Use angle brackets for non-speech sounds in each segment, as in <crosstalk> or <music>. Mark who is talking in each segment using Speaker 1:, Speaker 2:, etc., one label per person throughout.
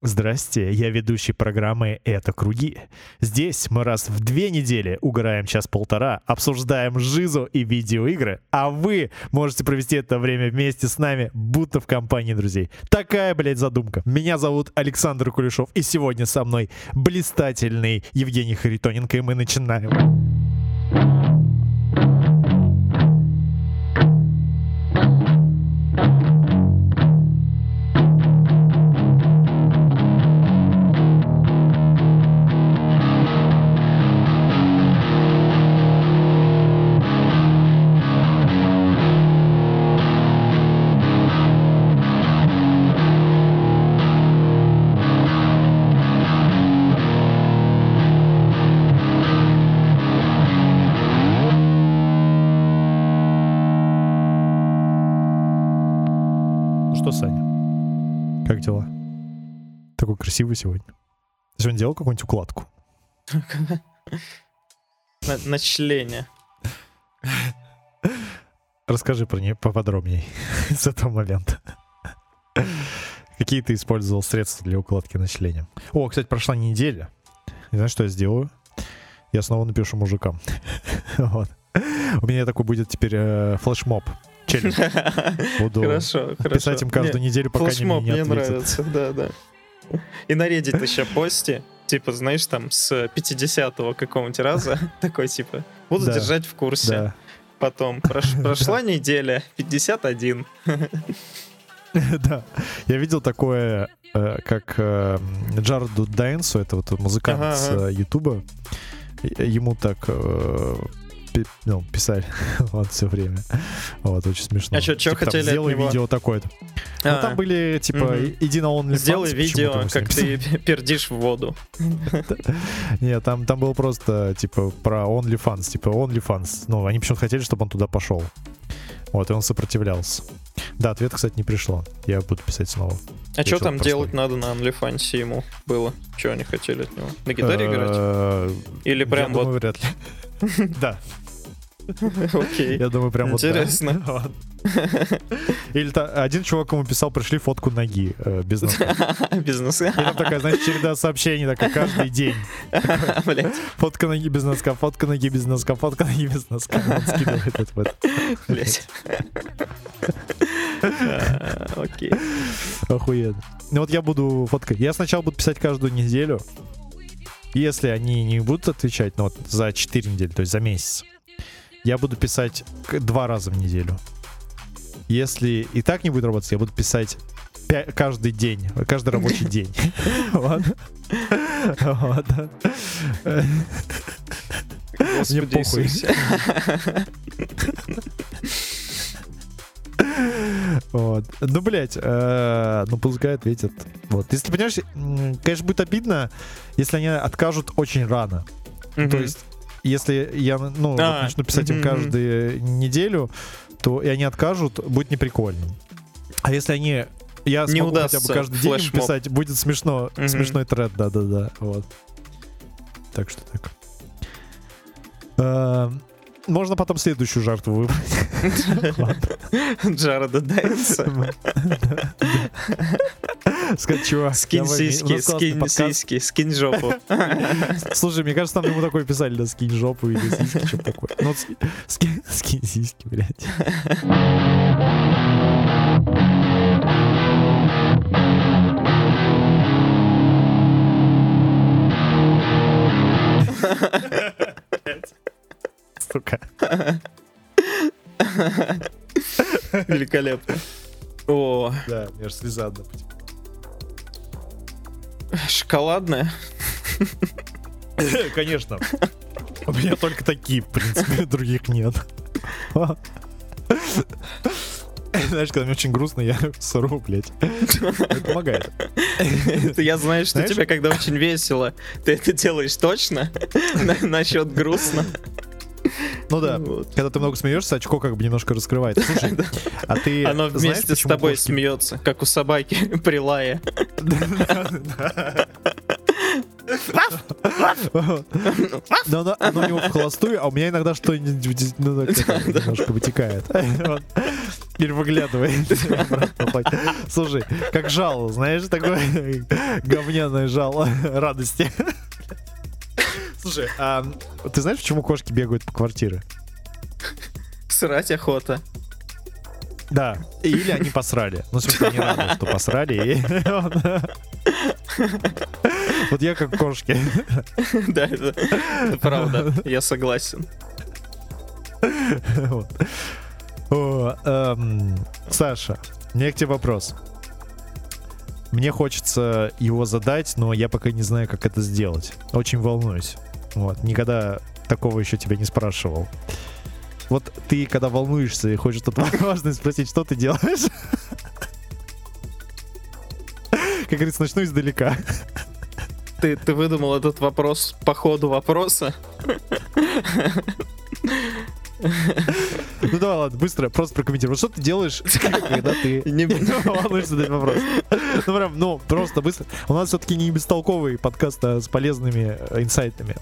Speaker 1: Здрасте, я ведущий программы «Это круги». Здесь мы раз в две недели угораем час-полтора, обсуждаем жизу и видеоигры, а вы можете провести это время вместе с нами, будто в компании друзей. Такая, блядь, задумка. Меня зовут Александр Кулешов, и сегодня со мной блистательный Евгений Харитоненко, и мы начинаем. Красивый сегодня. Ты делал какую-нибудь укладку?
Speaker 2: На, на члене.
Speaker 1: Расскажи про нее поподробнее <laughs> с этого момента. Какие ты использовал средства для укладки на члене? О, кстати, прошла неделя. И знаешь, что я сделаю? Я снова напишу мужикам. <laughs> Вот. У меня такой будет теперь э, флешмоб. Челлендж. <laughs> Буду
Speaker 2: Хорошо, хорошо.
Speaker 1: писать им каждую
Speaker 2: Не,
Speaker 1: неделю, пока они мне не
Speaker 2: мне
Speaker 1: ответят.
Speaker 2: нравится, да, да. <laughs> И на Reddit еще пости, типа, знаешь, там с 50-го какого-нибудь раза, <laughs> такой, типа, буду
Speaker 1: Да,
Speaker 2: держать в курсе.
Speaker 1: Да.
Speaker 2: Потом, прош- <laughs> прошла неделя, 51.
Speaker 1: Да, я видел такое, э, как э, Джареду Дайнсу, это вот музыкант с Ютуба, э, ему так ну, писали <laughs> вот все время. Вот, очень смешно.
Speaker 2: А чё- чё
Speaker 1: Типа, там,
Speaker 2: хотели от
Speaker 1: Сделай видео такое-то. Ну,
Speaker 2: А,
Speaker 1: там были, типа,
Speaker 2: Мгм.
Speaker 1: иди на OnlyFans.
Speaker 2: Сделай видео, как ты <laughs> пердишь в воду. <laughs>
Speaker 1: Нет, там, там было просто, типа, про OnlyFans, типа, OnlyFans. Ну, они почему-то хотели, чтобы он туда пошел. Вот, и он сопротивлялся. Да, ответ, кстати, не пришло. Я буду писать снова.
Speaker 2: А что там
Speaker 1: простой.
Speaker 2: делать надо на OnlyFans ему было? Что они хотели от него? На гитаре играть?
Speaker 1: Э,
Speaker 2: Или прям вот...
Speaker 1: вряд ли. <laughs> Да,
Speaker 2: Окей.
Speaker 1: я думаю, прям вот.
Speaker 2: Интересно. <laughs>
Speaker 1: Вот. Или та- один чувак ему писал, пришли фотку ноги э, без носка. <laughs>
Speaker 2: Бизнес.
Speaker 1: И там такая, знаешь, череда сообщений такая каждый день. Фотка ноги без носка, фотка ноги без носка, фотка ноги без носка. Он скидывает это в это.
Speaker 2: А, Окей.
Speaker 1: Охуенно. Ну вот я буду фоткать. Я сначала буду писать каждую неделю. Если они не будут отвечать, ну вот за 4 недели, то есть за месяц, я буду писать два раза в неделю. Если и так не будет работать, я буду писать каждый день, каждый рабочий <laughs> день. Вот. Мне похуй. <laughs> Вот. Ну, блядь, э, ну пускай ответят. Вот. Если, понимаешь, конечно, будет обидно, если они откажут очень рано. То
Speaker 2: Мгм.
Speaker 1: есть, если я, ну,
Speaker 2: А,
Speaker 1: начну писать им
Speaker 2: мгм, мгм.
Speaker 1: каждую неделю, то и они откажут, будет неприкольно. А если они... Я
Speaker 2: Не
Speaker 1: смогу хотя бы каждый день им писать, будет смешно,
Speaker 2: Мгм.
Speaker 1: смешной тред, да-да-да, вот. Так что так. Можно потом следующую жертву выбрать. <laughs>
Speaker 2: Джареда <laughs> Дайнса.
Speaker 1: Сказать, чувак,
Speaker 2: Скинь сиськи, скинь сиськи, скинь жопу. <laughs>
Speaker 1: Слушай, мне кажется, там ему такое писали, да, скинь жопу или сиськи, что-то такое. Ну, скинь сиськи, блядь. Сука.
Speaker 2: Великолепно. О,
Speaker 1: Да, мне аж слеза одна
Speaker 2: шоколадная. <laughs>
Speaker 1: Конечно. У меня только такие, в принципе, <laughs> других нет. Знаешь, когда мне очень грустно, я сру, блядь. Это помогает.
Speaker 2: Ты- Я знаю, что
Speaker 1: Знаешь-
Speaker 2: тебе, когда очень весело, ты это делаешь точно. На- Насчет грустно.
Speaker 1: Ну да,
Speaker 2: Вот.
Speaker 1: когда ты много смеешься, очко как бы немножко раскрывается. <laughs> Слушай, а ты
Speaker 2: Оно
Speaker 1: знаешь,
Speaker 2: вместе с тобой
Speaker 1: кошки-
Speaker 2: смеется, как у собаки <laughs> при лае. <laughs>
Speaker 1: Но оно, оно у него в холостую, а у меня иногда что-нибудь ну, немножко вытекает. Или выглядывает. Слушай, как жало, знаешь, такое говняное жало радости. Слушай, а ты знаешь, почему кошки бегают по квартире?
Speaker 2: Срать охота.
Speaker 1: Да, или они посрали. Ну, смысле, они рады, что посрали. Вот я как кошки.
Speaker 2: Да, это, правда, я согласен.
Speaker 1: Саша, меня к тебе вопрос. Мне хочется его задать, но я пока не знаю, как это сделать. Очень волнуюсь. Вот, никогда такого еще тебя не спрашивал. Вот ты, когда волнуешься и хочешь что-то <laughs> важное спросить, что ты делаешь? Как говорится, начну издалека.
Speaker 2: Ты, ты выдумал этот вопрос по ходу вопроса?
Speaker 1: Ну давай, ладно, быстро, просто прокомментируй. Вот что ты делаешь, когда ты <laughs>
Speaker 2: Не <laughs>
Speaker 1: волнуешься задать вопрос? Ну прям, ну, просто быстро. У нас все-таки не бестолковый подкаст, а с полезными э, инсайтами.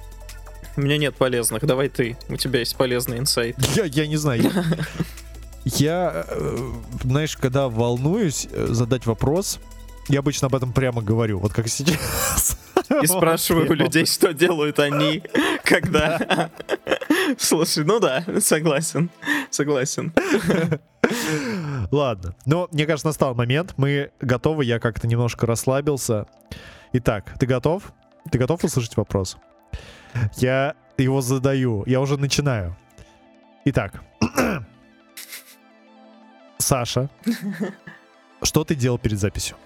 Speaker 2: У меня нет полезных, давай ты. У тебя есть полезный инсайт.
Speaker 1: Я, я не знаю. Я, э, знаешь, когда волнуюсь э, задать вопрос, я обычно об этом прямо говорю, вот как сейчас.
Speaker 2: И спрашиваю у людей, что делают они, когда... Слушай, ну да, согласен, согласен.
Speaker 1: Ладно. Но мне кажется, настал момент. Мы готовы. Я как-то немножко расслабился. Итак, ты готов? Ты готов услышать вопрос? Я его задаю. Я уже начинаю. Итак. <clears throat> Саша, <laughs> что ты делал перед записью?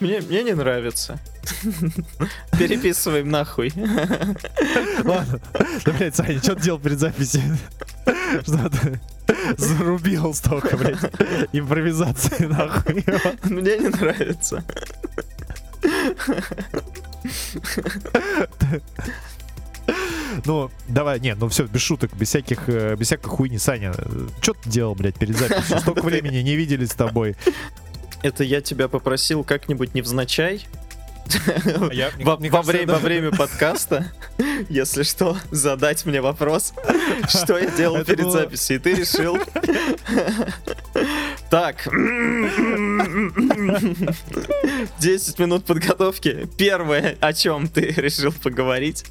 Speaker 2: Мне, мне не нравится. <laughs> Переписываем нахуй. <laughs>
Speaker 1: Ладно. Да, блядь, Саня, что ты делал перед записью? Что ты зарубил столько, блядь, импровизации, нахуй.
Speaker 2: Мне не нравится.
Speaker 1: Ну, давай, нет, ну все, без шуток, без всяких, э, без всякой хуйни. Саня, что ты делал, блядь, перед записью? Столько <laughs> времени не виделись с тобой.
Speaker 2: Это я тебя попросил как-нибудь невзначай
Speaker 1: я-
Speaker 2: во,
Speaker 1: мне
Speaker 2: во
Speaker 1: кажется,
Speaker 2: время,
Speaker 1: это-
Speaker 2: во время подкаста, если что, задать мне вопрос, что я делал
Speaker 1: Это
Speaker 2: перед
Speaker 1: было-
Speaker 2: записью. И ты решил... Так. 10 минут подготовки. Первое, о чем ты решил поговорить.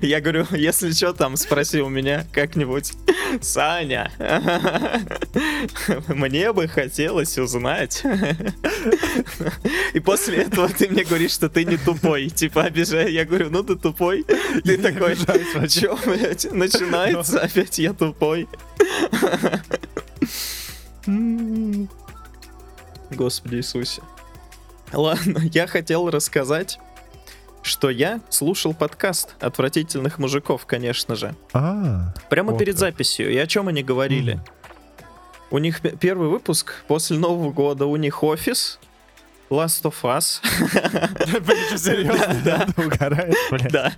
Speaker 2: Я говорю, если что, там спроси у меня как-нибудь. Саня, <laughs> мне бы хотелось узнать. И после этого ты мне говоришь, что ты не тупой. Типа обижай. Я говорю, ну ты тупой. Ты такой, чё, блядь, начинается опять я тупой. Господи Иисусе. Ладно, я хотел рассказать, что я слушал подкаст отвратительных мужиков, конечно же.
Speaker 1: А,
Speaker 2: Прямо
Speaker 1: Вот
Speaker 2: перед
Speaker 1: как.
Speaker 2: записью. И о чем они говорили?
Speaker 1: Мгм.
Speaker 2: У них первый выпуск после Нового года, у них офис, Last of Us. <laughs>
Speaker 1: блин, что, серьезно?
Speaker 2: Да.
Speaker 1: Ты угораешь, блядь?
Speaker 2: Да.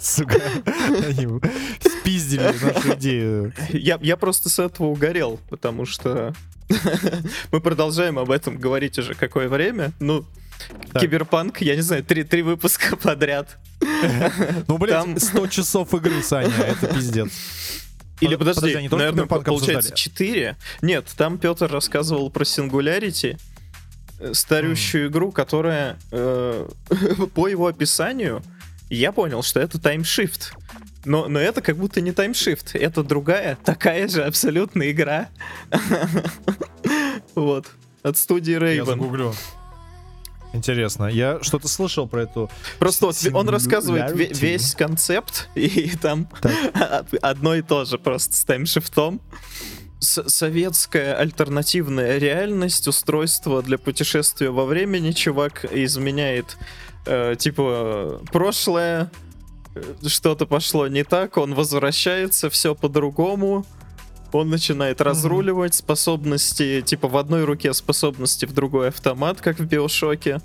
Speaker 1: Сука. Они спиздили нашу идею.
Speaker 2: Я, я просто с этого угорел, потому что <laughs> мы продолжаем об этом говорить уже какое время. Ну,
Speaker 1: Так.
Speaker 2: Киберпанк, я не знаю, три, три выпуска <laughs> подряд.
Speaker 1: Ну, блядь,
Speaker 2: Там-
Speaker 1: 100 часов игры, Саня, это пиздец.
Speaker 2: Или
Speaker 1: Под-
Speaker 2: подожди,
Speaker 1: подожди, они
Speaker 2: наверное, получается
Speaker 1: обсуждали?
Speaker 2: 4. Нет, там Петр рассказывал про Singularity, э, старющую игру, которая э, <laughs> по его описанию я понял, что это таймшифт. Но, но это как будто не таймшифт, это другая, такая же абсолютно игра. <laughs> Вот. От студии
Speaker 1: Я
Speaker 2: Raven.
Speaker 1: загуглю. Интересно. Я что-то слышал про эту...
Speaker 2: Просто вот он рассказывает весь концепт, <laughs> и там <laughs> одно и то же, просто с таймшифтом. Советская альтернативная реальность, устройство для путешествия во времени, чувак изменяет, э, типа, прошлое, э, что-то пошло не так, он возвращается, все по-другому, он начинает разруливать способности, типа в одной руке способности, в другой автомат, как в Биошоке.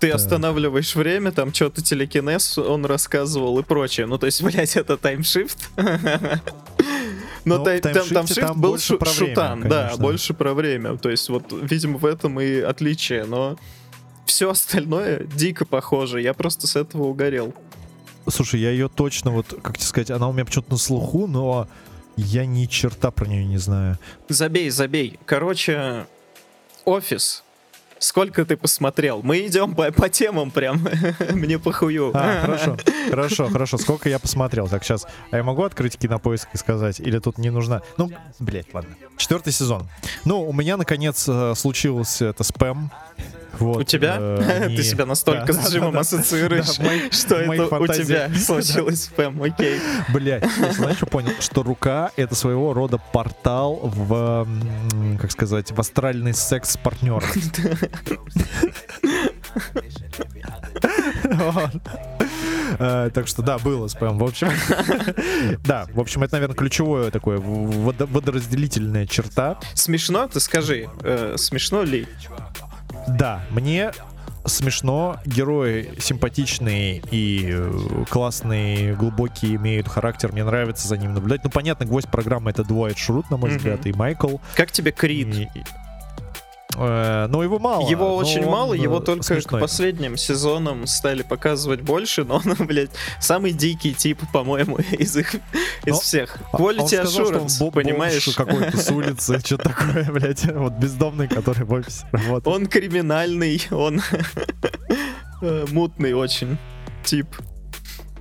Speaker 2: Ты
Speaker 1: Так.
Speaker 2: останавливаешь время, там что-то телекинез он рассказывал и прочее. Ну, то есть, <laughs> блядь, это таймшифт. Но
Speaker 1: Ну,
Speaker 2: тай-
Speaker 1: в
Speaker 2: там
Speaker 1: таймшифте
Speaker 2: там shift
Speaker 1: там
Speaker 2: был шу-
Speaker 1: время,
Speaker 2: шутан, да, больше про время. То есть, вот, видимо, в этом и отличие, но все остальное дико похоже. Я просто с этого угорел.
Speaker 1: Слушай, я ее точно, вот, как тебе сказать, она у меня почему-то на слуху, но Я ни черта про нее не знаю.
Speaker 2: Забей, забей. Короче, офис. Сколько ты посмотрел? Мы идем по, по темам прям. <laughs> Мне похую.
Speaker 1: А, хорошо, хорошо, хорошо. Сколько я посмотрел? Так, сейчас. А я могу открыть кинопоиск и сказать? Или тут не нужно? Ну, блядь, ладно. Четвертый сезон. Ну, у меня, наконец, э, случился это спэм. Вот,
Speaker 2: у тебя?
Speaker 1: э, <laughs>
Speaker 2: Ты себя настолько
Speaker 1: Да,
Speaker 2: с Джимом
Speaker 1: да,
Speaker 2: ассоциируешь,
Speaker 1: Да, в моей-
Speaker 2: что это у
Speaker 1: фантазии. <laughs>
Speaker 2: тебя случилось спэм, окей.
Speaker 1: Блять, я знаешь, что понял? Что рука — это своего рода портал в, как сказать, в астральный секс с партнером. <laughs> Э, Так что да, было спэм. В общем, да, в общем, это, наверное, ключевое такое водо- водоразделительная черта.
Speaker 2: Смешно, ты скажи, э, смешно ли?
Speaker 1: Да, мне смешно, герои симпатичные и э, классные, глубокие, имеют характер, мне нравится за ним наблюдать. Ну, понятно, гвоздь программы это Дуайт Шрут, на мой
Speaker 2: Мгм.
Speaker 1: взгляд, и Майкл.
Speaker 2: Как тебе Крид?
Speaker 1: И- но его мало.
Speaker 2: Его
Speaker 1: но
Speaker 2: очень мало, его
Speaker 1: э,
Speaker 2: только
Speaker 1: смешной.
Speaker 2: к последним сезонам стали показывать больше, но он, <laughs> блядь, самый дикий тип, по-моему, <laughs> из их, из
Speaker 1: Но-
Speaker 2: всех.
Speaker 1: А он
Speaker 2: Quality
Speaker 1: сказал, что он
Speaker 2: понимаешь?
Speaker 1: какой-то с <laughs> улицы, что-то такое, блядь, вот бездомный, который в офисе работает.
Speaker 2: Он криминальный, он э, мутный очень тип.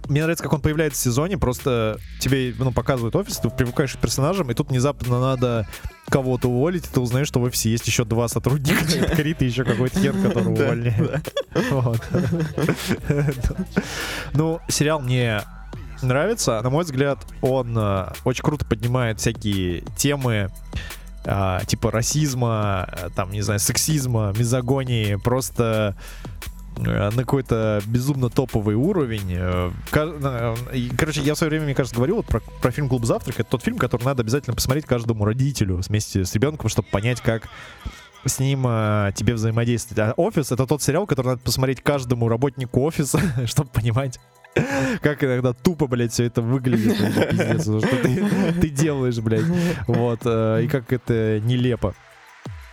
Speaker 1: Мне нравится, как он появляется в сезоне, просто тебе ну, показывают офис, ты привыкаешь к персонажам, и тут внезапно надо кого-то уволить, и ты узнаешь, что в офисе есть еще два сотрудника, Крит и еще какой-то хер, увольняют. Вот. Ну, сериал мне нравится. На мой взгляд, он э, очень круто поднимает всякие темы, а, типа расизма, э, там, не знаю, сексизма, мизогонии, просто э, на какой-то безумно топовый уровень. Э, и, Короче, я в свое время, мне кажется, говорил вот про, про фильм «Клуб завтрак». Это тот фильм, который надо обязательно посмотреть каждому родителю вместе с ребенком, чтобы понять, как с ним э, тебе взаимодействовать. А «Офис» — это тот сериал, который надо посмотреть каждому работнику офиса, <laughs> чтобы понимать, как иногда тупо, блядь, все это выглядит. Что ты, делаешь, блядь. Вот. э, И как это нелепо.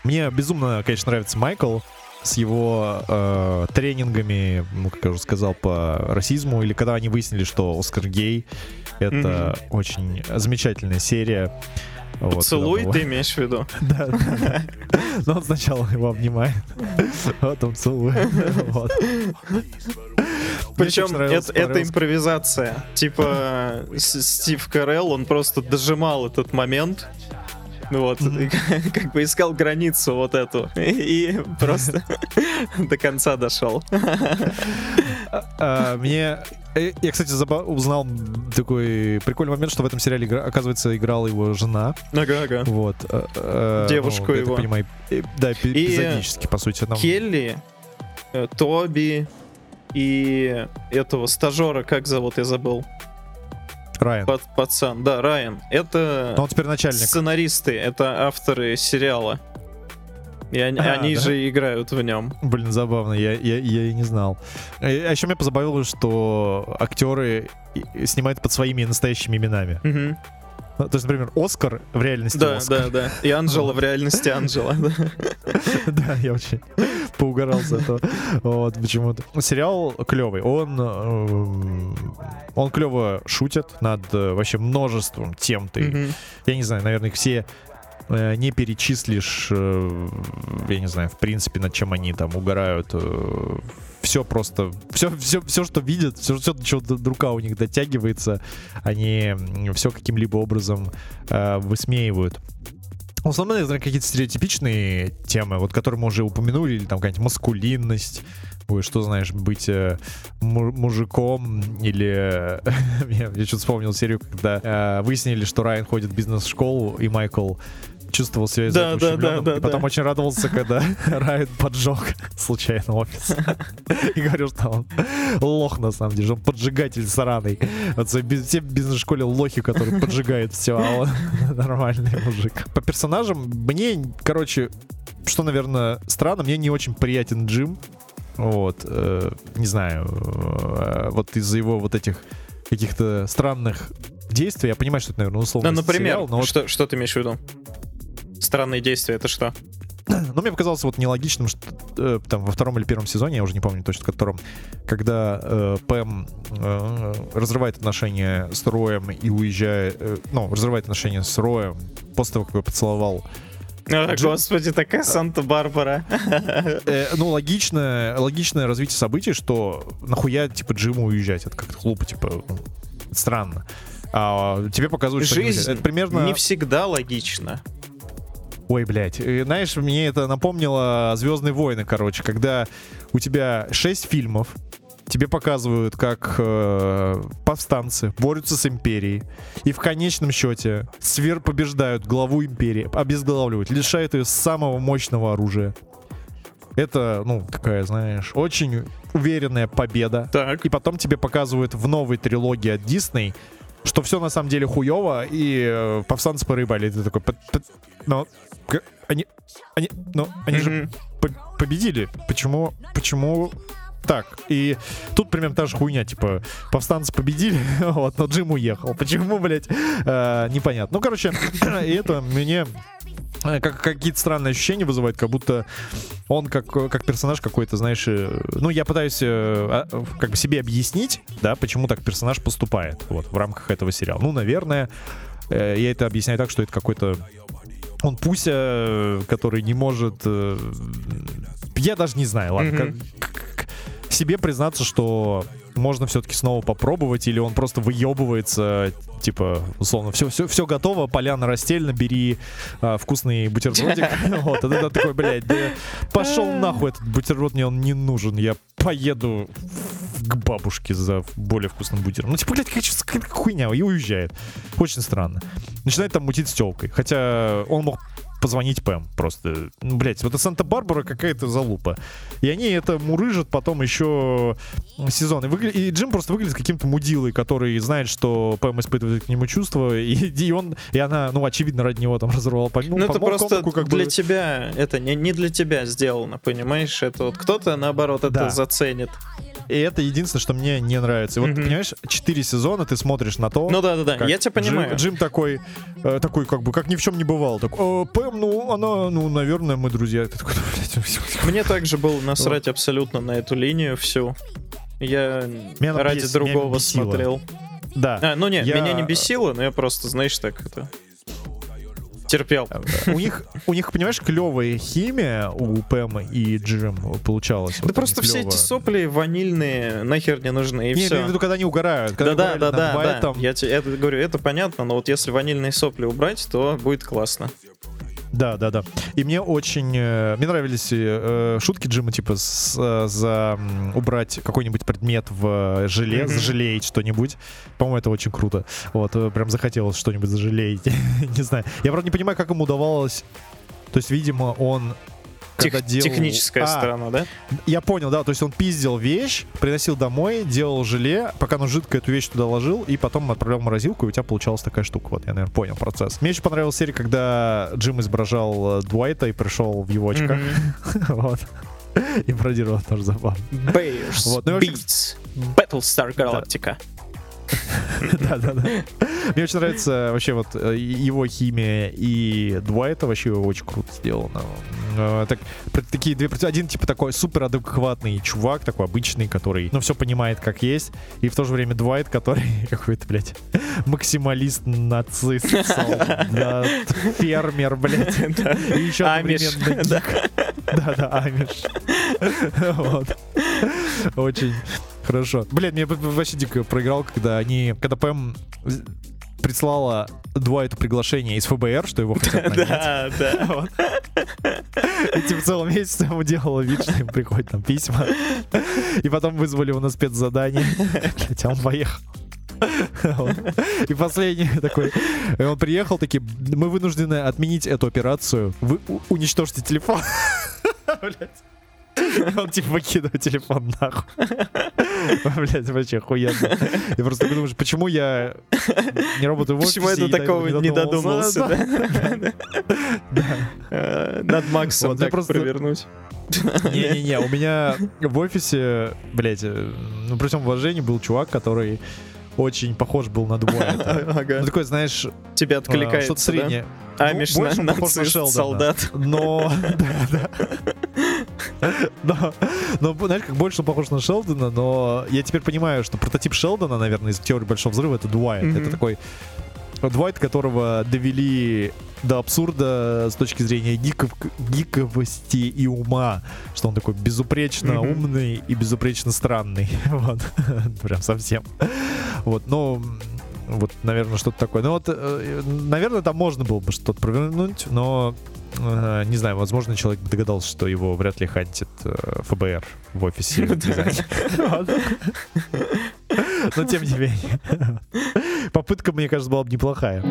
Speaker 1: Мне безумно, конечно, нравится Майкл с его э, тренингами, ну, как я уже сказал, по расизму, или когда они выяснили, что Оскар гей. Это очень замечательная серия. Вот,
Speaker 2: Поцелуй
Speaker 1: когда
Speaker 2: ты имеешь в виду? <laughs>
Speaker 1: да. Но он сначала его обнимает, <laughs> потом целует. <laughs> Вот.
Speaker 2: Причем это, это импровизация. Типа Стив Карелл, он просто дожимал этот момент. Вот, и <laughs> как бы искал границу вот эту. И просто <laughs> до конца дошел.
Speaker 1: А, Мне... э, Я, кстати, заба- узнал такой прикольный момент, что в этом сериале, игра- оказывается, играла его жена.
Speaker 2: Ага, ага.
Speaker 1: Вот. э, э,
Speaker 2: Девушку
Speaker 1: ну,
Speaker 2: его.
Speaker 1: понимаю, э, да, эпизодически, по сути.
Speaker 2: Келли, Тоби и этого стажера, как зовут, я забыл.
Speaker 1: Райан.
Speaker 2: Пацан, да, Райан. Это
Speaker 1: Но он теперь начальник.
Speaker 2: сценаристы, это авторы сериала. И они,
Speaker 1: А,
Speaker 2: они
Speaker 1: да?
Speaker 2: же играют в нем.
Speaker 1: Блин, забавно, я, я, я и не знал. А еще меня позабавило, что актеры снимают под своими настоящими именами.
Speaker 2: Мгм.
Speaker 1: Ну, То есть, например, Оскар в реальности
Speaker 2: Да,
Speaker 1: Оскар.
Speaker 2: да, да. И Анжела в реальности Анжела. да. <laughs>
Speaker 1: Я очень поугарал с этого. Вот, почему-то. Сериал клевый. Он, эм, он клево шутит над э, вообще множеством тем. Ты, я не знаю, наверное, все э, не перечислишь, э, я не знаю, в принципе, над чем они там угорают. Все просто, все, все, все, что видят, все, все, до рука у них дотягивается, они все каким-либо образом э, высмеивают. В основном, наверное, какие-то стереотипичные темы, вот которые мы уже упомянули, или там какая-нибудь маскулинность, Ой, что знаешь, быть э, му- мужиком или... <laughs> я я что-то вспомнил серию, когда э, выяснили, что Райан ходит в бизнес-школу, и Майкл чувствовал себя из-за
Speaker 2: Да, да, да, да,
Speaker 1: и потом
Speaker 2: да.
Speaker 1: очень радовался, когда <laughs> Райан поджег случайно офис. <laughs> И говорил, что он лох на самом деле, он поджигатель сраный. Вот все в бизнес-школе лохи, которые поджигают все, а он <laughs> нормальный мужик. По персонажам мне, короче, что, наверное, странно, мне не очень приятен Джим. Вот, э, не знаю, э, вот из-за его вот этих каких-то странных действий, я понимаю, что это, наверное, условно
Speaker 2: Ну, например,
Speaker 1: сериал, но вот
Speaker 2: что, что ты имеешь в виду? Странные действия, это что?
Speaker 1: ну, мне показалось вот нелогичным, что э, там во втором или первом сезоне, я уже не помню точно в котором, когда э, Пэм э, разрывает отношения с Роем и уезжает, э, ну, разрывает отношения с Роем после того, как его поцеловал
Speaker 2: О, господи, такая Санта-Барбара.
Speaker 1: Э, ну, логичное, логичное развитие событий, что нахуя, типа, Джиму уезжать? Это как-то глупо, типа, ну, странно. А тебе показывают, что они уезжают.
Speaker 2: Жизнь
Speaker 1: это примерно...
Speaker 2: не всегда логична.
Speaker 1: Ой, блядь. И, знаешь, мне это напомнило Звездные войны, короче, когда у тебя шесть фильмов, тебе показывают, как э, повстанцы борются с империей. И в конечном счете свер побеждают главу империи, обезглавливают, лишают ее самого мощного оружия. Это, ну, такая, знаешь, очень уверенная победа.
Speaker 2: Так.
Speaker 1: И потом тебе показывают в новой трилогии от Дисней, что все на самом деле хуево, и э, повстанцы порыбали. И ты такой, «П- п- но к- они, они, ну, они же по- победили. Почему, почему так? И тут примерно та же хуйня, типа, повстанцы победили, <laughs> вот, но Джим уехал. Почему, блядь, э, непонятно. Ну, короче, <coughs> и это мне э, как, какие-то странные ощущения вызывает, как будто он как, как персонаж какой-то, знаешь, э, ну, я пытаюсь э, а, как бы себе объяснить, да, почему так персонаж поступает, вот, в рамках этого сериала. Ну, наверное, я это объясняю так, что это какой-то он Пуся, э, который не может... э, Я даже не знаю, ладно. Как- как- себе признаться, что можно все-таки снова попробовать, или он просто выебывается, типа, условно, все, все, все готово, поляна расстелена, бери а, вкусный бутербродик. <laughs> Вот, это такой, блядь, пошел нахуй этот бутерброд, мне он не нужен, я поеду к бабушке за более вкусным бутером. Ну, типа, блядь, какая какая-то хуйня, и уезжает. Очень странно. Начинает там мутить с телкой. Хотя он мог позвонить Пэм просто. Ну, блядь, вот это Санта-Барбара какая-то залупа. И они это мурыжат потом еще сезон. И, выгля- и Джим просто выглядит каким-то мудилой, который знает, что Пэм испытывает к нему чувства, и, и он, и она, ну, очевидно, ради него там разорвала пом-
Speaker 2: Ну, это
Speaker 1: помолвку,
Speaker 2: просто
Speaker 1: такой, как
Speaker 2: для
Speaker 1: бы-
Speaker 2: тебя, это не, не для тебя сделано, понимаешь? Это вот кто-то, наоборот, это
Speaker 1: Да.
Speaker 2: заценит.
Speaker 1: И это единственное, что мне не нравится. И вот,
Speaker 2: Мгм.
Speaker 1: понимаешь, четыре сезона ты смотришь на то,
Speaker 2: Ну да-да-да, я тебя
Speaker 1: Джим-
Speaker 2: понимаю.
Speaker 1: Джим, такой, э, такой, как бы, как ни в чем не бывало. Так, «Э, Пэм, ну, она, ну, наверное, мы друзья. Блядь,
Speaker 2: Мне также было насрать абсолютно на эту линию всю. Я
Speaker 1: Меня
Speaker 2: ради
Speaker 1: бес-
Speaker 2: другого
Speaker 1: меня
Speaker 2: смотрел.
Speaker 1: Да.
Speaker 2: А, ну не,
Speaker 1: Я-
Speaker 2: меня не бесило, но я просто, знаешь, так это... Терпел.
Speaker 1: У них, у них, понимаешь, клевая химия у Пэма и Джим получалась.
Speaker 2: Да
Speaker 1: Вот
Speaker 2: просто все эти сопли ванильные нахер не нужны, и
Speaker 1: Не, я имею в
Speaker 2: все.
Speaker 1: виду, когда они угорают. когда над
Speaker 2: да-да, да.
Speaker 1: Вайтом.
Speaker 2: Я тебе это говорю, это понятно, но вот если ванильные сопли убрать, то будет классно.
Speaker 1: Да, да, да. И мне очень... э, мне нравились э, шутки Джима, типа, с- э, за м, убрать какой-нибудь предмет в желе,
Speaker 2: Мгм.
Speaker 1: зажалеять что-нибудь. По-моему, это очень круто. Вот, э, прям захотелось что-нибудь зажалеять. <laughs> не знаю. Я, правда, не понимаю, как ему удавалось... То есть, видимо, он...
Speaker 2: Тех-
Speaker 1: когда делал-
Speaker 2: Техническая
Speaker 1: А,
Speaker 2: сторона, да?
Speaker 1: Я понял, да, то есть он пиздил вещь, приносил домой, делал желе, пока он жидко эту вещь туда ложил, и потом отправлял в морозилку, и у тебя получалась такая штука. Вот, я, наверное, понял процесс. Мне еще понравилась серия, когда Джим изображал э, Дуайта и пришел в его очках. <laughs> Вот. И пародировал тоже забавно.
Speaker 2: Bears,
Speaker 1: Вот, ну
Speaker 2: Beats, Battlestar Galactica.
Speaker 1: Да, <laughs> да, да. Мне очень нравится вообще вот э, его химия и Дуайта вообще очень круто сделано. Э, Так, такие две, один типа такой супер адекватный чувак, такой обычный, который, ну, все понимает как есть, и в то же время Дуайт, который <laughs> какой-то, блядь, максималист, нацист, <laughs> солдат, фермер, блядь, и еще одновременно
Speaker 2: да.
Speaker 1: да, да, Амиш. Вот. Очень хорошо. Блин, мне вообще дико проиграл, когда они, когда Пэм прислала Дуайту приглашение из ФБР, что его хотят <laughs> нанять.
Speaker 2: Да, да.
Speaker 1: И типа целый месяц ему делала вид, что им приходят там письма. И потом вызвали его на спецзадание. Блять, а он поехал. И последний такой, и он приехал, такие, мы вынуждены отменить эту операцию, вы уничтожьте телефон. <laughs> Блядь. <laughs> Он типа выкидывает телефон нахуй. <laughs> Блять, вообще охуенно. И просто думаешь, почему я не работаю в офисе?
Speaker 2: Почему я до такого не додумался, <laughs>
Speaker 1: Да.
Speaker 2: Э, Над Максом
Speaker 1: я
Speaker 2: так провернуть.
Speaker 1: Не-не-не, у меня в офисе, блядь, э, ну при всем уважении был чувак, который очень похож был на Дуайта. Ну, такой, знаешь,
Speaker 2: Тебе
Speaker 1: а,
Speaker 2: откликается,
Speaker 1: что-то среднее.
Speaker 2: да?
Speaker 1: Ну,
Speaker 2: Амиш,
Speaker 1: больше
Speaker 2: на- солдат.
Speaker 1: Но, да, да. <laughs> Но, но, знаешь, как больше похож на Шелдона, но я теперь понимаю, что прототип Шелдона, наверное, из теории Большого Взрыва, это Дуайт.
Speaker 2: Мгм.
Speaker 1: Это такой Дуайт, которого довели до абсурда с точки зрения гиков, гиковости и ума, что он такой безупречно
Speaker 2: Мгм.
Speaker 1: умный и безупречно странный. <laughs> Вот. Прям совсем. Вот, но вот, наверное, что-то такое. Ну вот, э, наверное, там можно было бы что-то провернуть, но э, не знаю, возможно, человек бы догадался, что его вряд ли хантит э, ФБР в офисе. Вот. Но тем не менее. Попытка, мне кажется, была бы неплохая.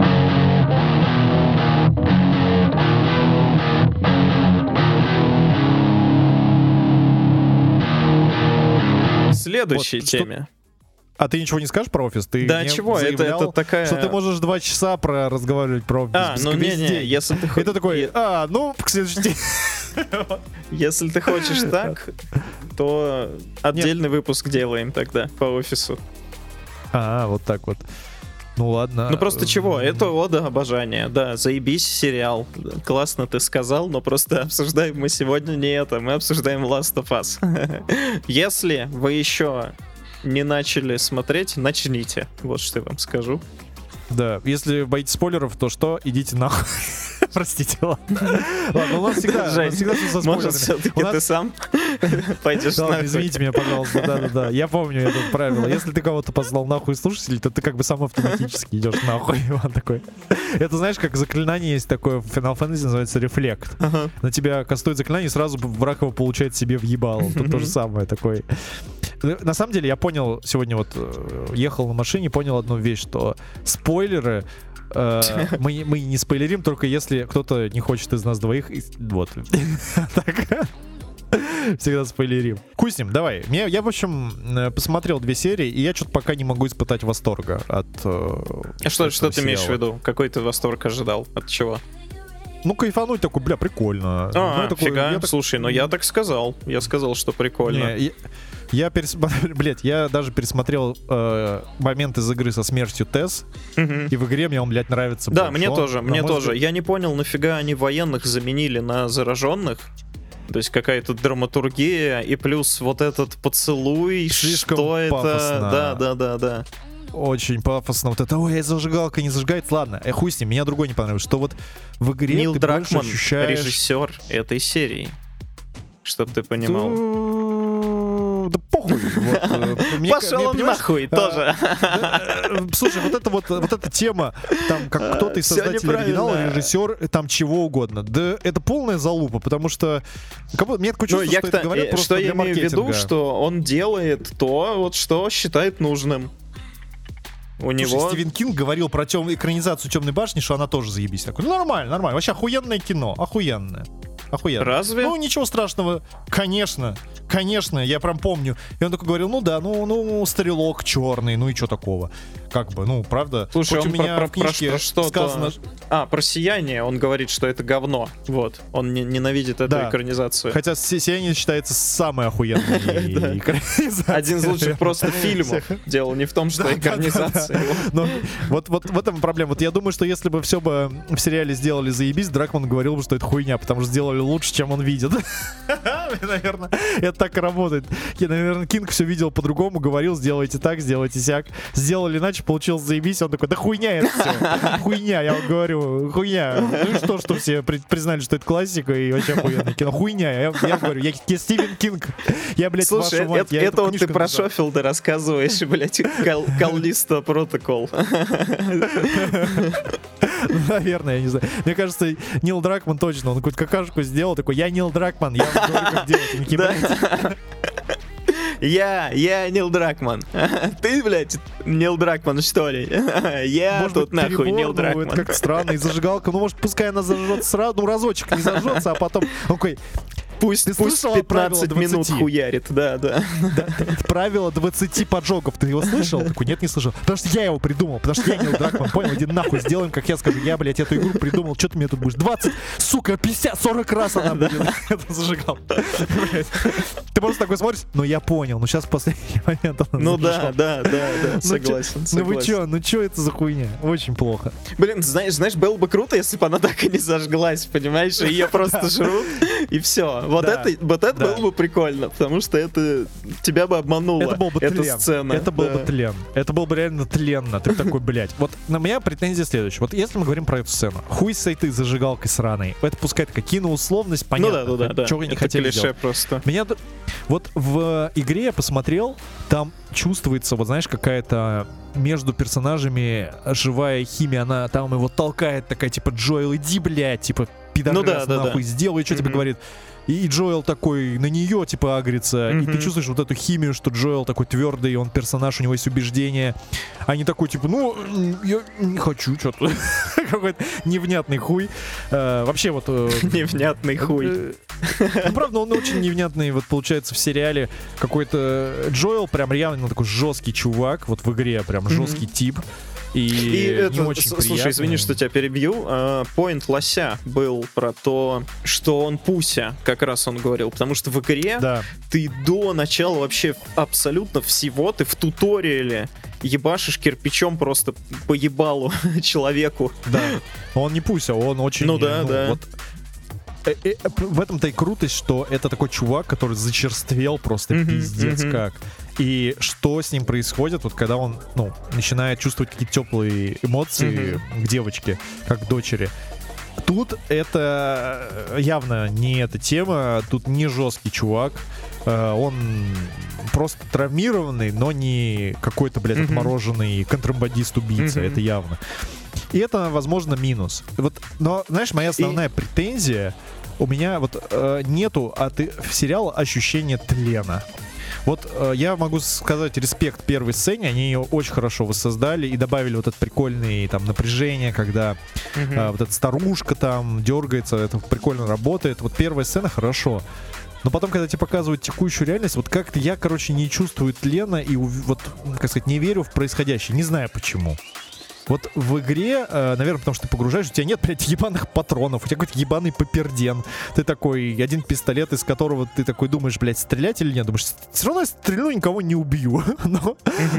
Speaker 2: Следующей
Speaker 1: Вот, что-
Speaker 2: теме.
Speaker 1: А ты ничего не скажешь про офис? Ты
Speaker 2: Да
Speaker 1: не
Speaker 2: чего, это, это такая...
Speaker 1: Что ты можешь два часа про разговаривать про офис
Speaker 2: А, ну не-не,
Speaker 1: гвоздей.
Speaker 2: если ты... хо-
Speaker 1: Это такой, а, ну, к следующей теме. <laughs>
Speaker 2: Если ты хочешь <laughs> так, то отдельный выпуск делаем тогда по офису.
Speaker 1: А, вот так вот. Ну ладно.
Speaker 2: Ну просто чего? Это ода обожания. Да, заебись сериал. Классно ты сказал, но просто обсуждаем мы сегодня не это. Мы обсуждаем Last of Us. <laughs> Если вы еще не начали смотреть, начните. Вот что я вам скажу.
Speaker 1: Да, если боитесь спойлеров, то что? Идите нахуй. <laughs> Простите, ладно. Ладно, у нас всегда, у нас
Speaker 2: Жень,
Speaker 1: всегда со
Speaker 2: Может, все-таки
Speaker 1: нас-
Speaker 2: ты сам <laughs> пойдешь
Speaker 1: Да
Speaker 2: нахуй?
Speaker 1: извините меня, пожалуйста, да-да-да. Я помню это правило. Если ты кого-то послал нахуй слушателей, то ты как бы сам автоматически идешь нахуй. <laughs> Он такой. Это знаешь, как заклинание есть такое в Final Fantasy, называется рефлект.
Speaker 2: Ага.
Speaker 1: На тебя кастует заклинание, и сразу враг его получает себе в ебало. Тут то же самое такое. На самом деле, я понял, сегодня вот э, ехал на машине, понял одну вещь, что спойлеры э, мы, мы не спойлерим, только если кто-то не хочет из нас двоих. Вот. <laughs> Так. Всегда спойлерим. Ним, давай. Мне, я, в общем, э, посмотрел две серии, и я что-то пока не могу испытать восторга от
Speaker 2: А что, что ты имеешь в виду? Какой ты восторг ожидал? От чего?
Speaker 1: Ну, кайфануть такой, бля, прикольно. Ну,
Speaker 2: А,
Speaker 1: я такой-
Speaker 2: фига.
Speaker 1: я так-
Speaker 2: Слушай, ну я так сказал. Я сказал, что прикольно.
Speaker 1: Не, я, я пересмотрел, <laughs> блядь, я даже пересмотрел э, момент из игры со смертью Тесс,
Speaker 2: Мгм.
Speaker 1: и в игре мне он, блядь, нравится
Speaker 2: Да,
Speaker 1: больше.
Speaker 2: мне
Speaker 1: Он,
Speaker 2: тоже, мне тоже.
Speaker 1: взгляд,
Speaker 2: Я не понял, нафига они военных заменили на зараженных. То есть какая-то драматургия и плюс вот этот поцелуй,
Speaker 1: Слишком
Speaker 2: что это?
Speaker 1: пафосно.
Speaker 2: Да, да, да, да.
Speaker 1: Очень пафосно. Вот это, ой, зажигалка не зажигается. Ладно, э, хуй с ним, меня другой не понравилось. Что вот в игре
Speaker 2: Нил
Speaker 1: ты
Speaker 2: Дракман,
Speaker 1: больше ощущаешь...
Speaker 2: режиссер этой серии. Чтоб ты понимал.
Speaker 1: Ну, Да похуй. вот, э, мне-
Speaker 2: Пошел
Speaker 1: мне,
Speaker 2: нахуй
Speaker 1: а,
Speaker 2: тоже.
Speaker 1: Да, э, Слушай, вот это вот, вот эта тема, там, как кто-то из создателей оригинала, режиссер, э, там чего угодно. Да это полная залупа, потому что как будто- мне такое
Speaker 2: Ну,
Speaker 1: чувство,
Speaker 2: я
Speaker 1: что это говорят
Speaker 2: э,
Speaker 1: просто
Speaker 2: что я имею в виду, что он делает то, вот что считает нужным. У
Speaker 1: Слушай,
Speaker 2: него...
Speaker 1: Стивен Кинг говорил про тем, экранизацию Темной башни, что она тоже заебись. Такой, ну, нормально, нормально. Вообще охуенное кино, охуенное. Охуенно.
Speaker 2: Разве?
Speaker 1: Ну, ничего страшного. Конечно, конечно, я прям помню. И он такой говорил, ну да, ну, ну, стрелок черный, ну и что такого. Как бы, ну, правда.
Speaker 2: Слушай,
Speaker 1: Хоть
Speaker 2: он
Speaker 1: у меня
Speaker 2: про,
Speaker 1: в
Speaker 2: про- про что-
Speaker 1: сказано...
Speaker 2: А, про сияние он говорит, что это говно. Вот. Он не- ненавидит эту
Speaker 1: Да.
Speaker 2: экранизацию.
Speaker 1: Хотя «Си- «Сияние» считается самой охуенной <laughs> экранизацией.
Speaker 2: Один из лучших просто фильмов. Дело не в том, что экранизация. <laughs>
Speaker 1: Но вот, в этом проблема. Вот я думаю, что если бы все бы в сериале сделали заебись, Дракман говорил бы, что это хуйня, потому что сделали лучше, чем он видит. <laughs> Наверное, это так и работает. Я, наверное, Кинг все видел по-другому, говорил, сделайте так, сделайте сяк. Сделали иначе, получилось заебись. Он такой, да хуйня это все. <laughs> Хуйня, я вам говорю, хуйня. Ну и что, что все при- признали, что это классика и вообще охуенное кино. Хуйня, я, я говорю, я, я Стивен Кинг. Я, блядь,
Speaker 2: Слушай,
Speaker 1: вашу мать,
Speaker 2: это,
Speaker 1: я
Speaker 2: это вот ты про. Шофилда рассказываешь, <laughs> блядь, Кал- Каллисто протокол. <laughs>
Speaker 1: Наверное, я не знаю. Мне кажется, Нил Дракман точно, он какую-то какашку сделал, такой, я Нил Дракман, я вам говорю, как делать.
Speaker 2: Я, я Нил Дракман. <laughs> Ты, блядь, Нил Дракман, что ли? <laughs> Я
Speaker 1: Может
Speaker 2: тут
Speaker 1: быть,
Speaker 2: нахуй Нил
Speaker 1: ну, это
Speaker 2: Дракман.
Speaker 1: как-то странно, и зажигалка, ну, может, пускай она зажжется сразу, ну, разочек не зажжется, а потом, он такой,
Speaker 2: Пусть,
Speaker 1: Ты
Speaker 2: пусть
Speaker 1: слышал о правило
Speaker 2: 15 минут
Speaker 1: 20?
Speaker 2: хуярит, да, да.
Speaker 1: Да, правило 20 поджогов. Ты его слышал? Такой, нет, не слышал. Потому что я его придумал. Потому что я Нил Дракман. Понял, иди нахуй, сделаем, как я скажу. Я, блядь, эту игру придумал. Что ты мне тут будешь? 20, сука, 50, 40 раз она будет. <laughs> Это зажигал. Ты просто такой смотришь, ну я понял. Ну сейчас последний <laughs> момент
Speaker 2: Ну да, да, да, да,
Speaker 1: Ну
Speaker 2: согласен,
Speaker 1: Ну вы чё, ну чё это за хуйня? Очень плохо.
Speaker 2: Блин, знаешь, знаешь, было бы круто, если бы она так и не зажглась, понимаешь, ее просто <laughs> жрут, и все. Вот
Speaker 1: Да.
Speaker 2: это, вот это
Speaker 1: Да.
Speaker 2: было бы прикольно, потому что это тебя бы обмануло.
Speaker 1: Это был бы
Speaker 2: эта
Speaker 1: тлен.
Speaker 2: сцена.
Speaker 1: Это был
Speaker 2: да.
Speaker 1: бы тлен. Это был бы реально тленно. Ты такой, блядь. Вот на меня претензия следующая. Вот если мы говорим про эту сцену. Хуй с этой зажигалкой сраной. Это пускай такая киноусловность,
Speaker 2: Ну
Speaker 1: понятно.
Speaker 2: да, да, да, да.
Speaker 1: Чего вы не
Speaker 2: это
Speaker 1: хотели
Speaker 2: клише
Speaker 1: сделать.
Speaker 2: просто.
Speaker 1: Меня вот в игре я посмотрел, там чувствуется, вот знаешь, какая-то между персонажами живая химия, она там его толкает, такая типа Джоэл, иди, блядь, типа пидорас,
Speaker 2: Ну да, да,
Speaker 1: нахуй,
Speaker 2: да.
Speaker 1: сделай, что тебе
Speaker 2: Мгм.
Speaker 1: говорит. И, и Джоэл такой на нее типа агрится, и ты чувствуешь вот эту химию, что Джоэл такой твердый, он персонаж, у него есть убеждения, а не такой типа, ну я не хочу что-то, <laughs> какой-то невнятный хуй. Э, вообще вот э, <laughs>
Speaker 2: Невнятный хуй.
Speaker 1: Э, Ну, правда, он очень невнятный. Вот получается в сериале какой-то Джоэл прям реально такой жесткий чувак. Вот в игре прям жесткий тип. И,
Speaker 2: И
Speaker 1: не
Speaker 2: это,
Speaker 1: очень
Speaker 2: с- слушай, извини, что тебя перебью. а, Поинт Лося был про то, что он пуся, как раз он говорил. Потому что в игре
Speaker 1: Да,
Speaker 2: ты до начала вообще абсолютно всего, ты в туториале ебашишь кирпичом просто по ебалу <laughs> человеку.
Speaker 1: да. Он не пуся, он очень...
Speaker 2: Ну да, да.
Speaker 1: вот, э, э, в этом-то и крутость, что это такой чувак, который зачерствел просто
Speaker 2: Мгм,
Speaker 1: пиздец
Speaker 2: мгм.
Speaker 1: как. И что с ним происходит, вот когда он, ну, начинает чувствовать какие-то теплые эмоции к девочке, как к дочери. Тут это э, явно не эта тема, тут не жесткий чувак. Э, Он просто травмированный, но не какой-то, блядь,
Speaker 2: Мгм.
Speaker 1: отмороженный контрабандист-убийца,
Speaker 2: Мгм.
Speaker 1: это явно. И это, возможно, минус. Вот, но, знаешь, моя основная претензия, у меня вот э, нету от и- сериала ощущения тлена. Вот э, я могу сказать респект первой сцене, они ее очень хорошо воссоздали и добавили вот это прикольное там напряжение, когда а, вот эта старушка там дергается, это прикольно работает. Вот первая сцена хорошо. Но потом, когда тебе показывают текущую реальность, вот как-то я, короче, не чувствую тлена и вот, как сказать, не верю в происходящее. Не знаю почему. Вот в игре, э, наверное, потому что ты погружаешь, у тебя нет, блядь, ебаных патронов, у тебя какой-то ебаный паперден. Ты такой, один пистолет, из которого ты такой думаешь, блядь, стрелять или нет? Думаешь, все равно я стрелю, никого не убью. <laughs> Но,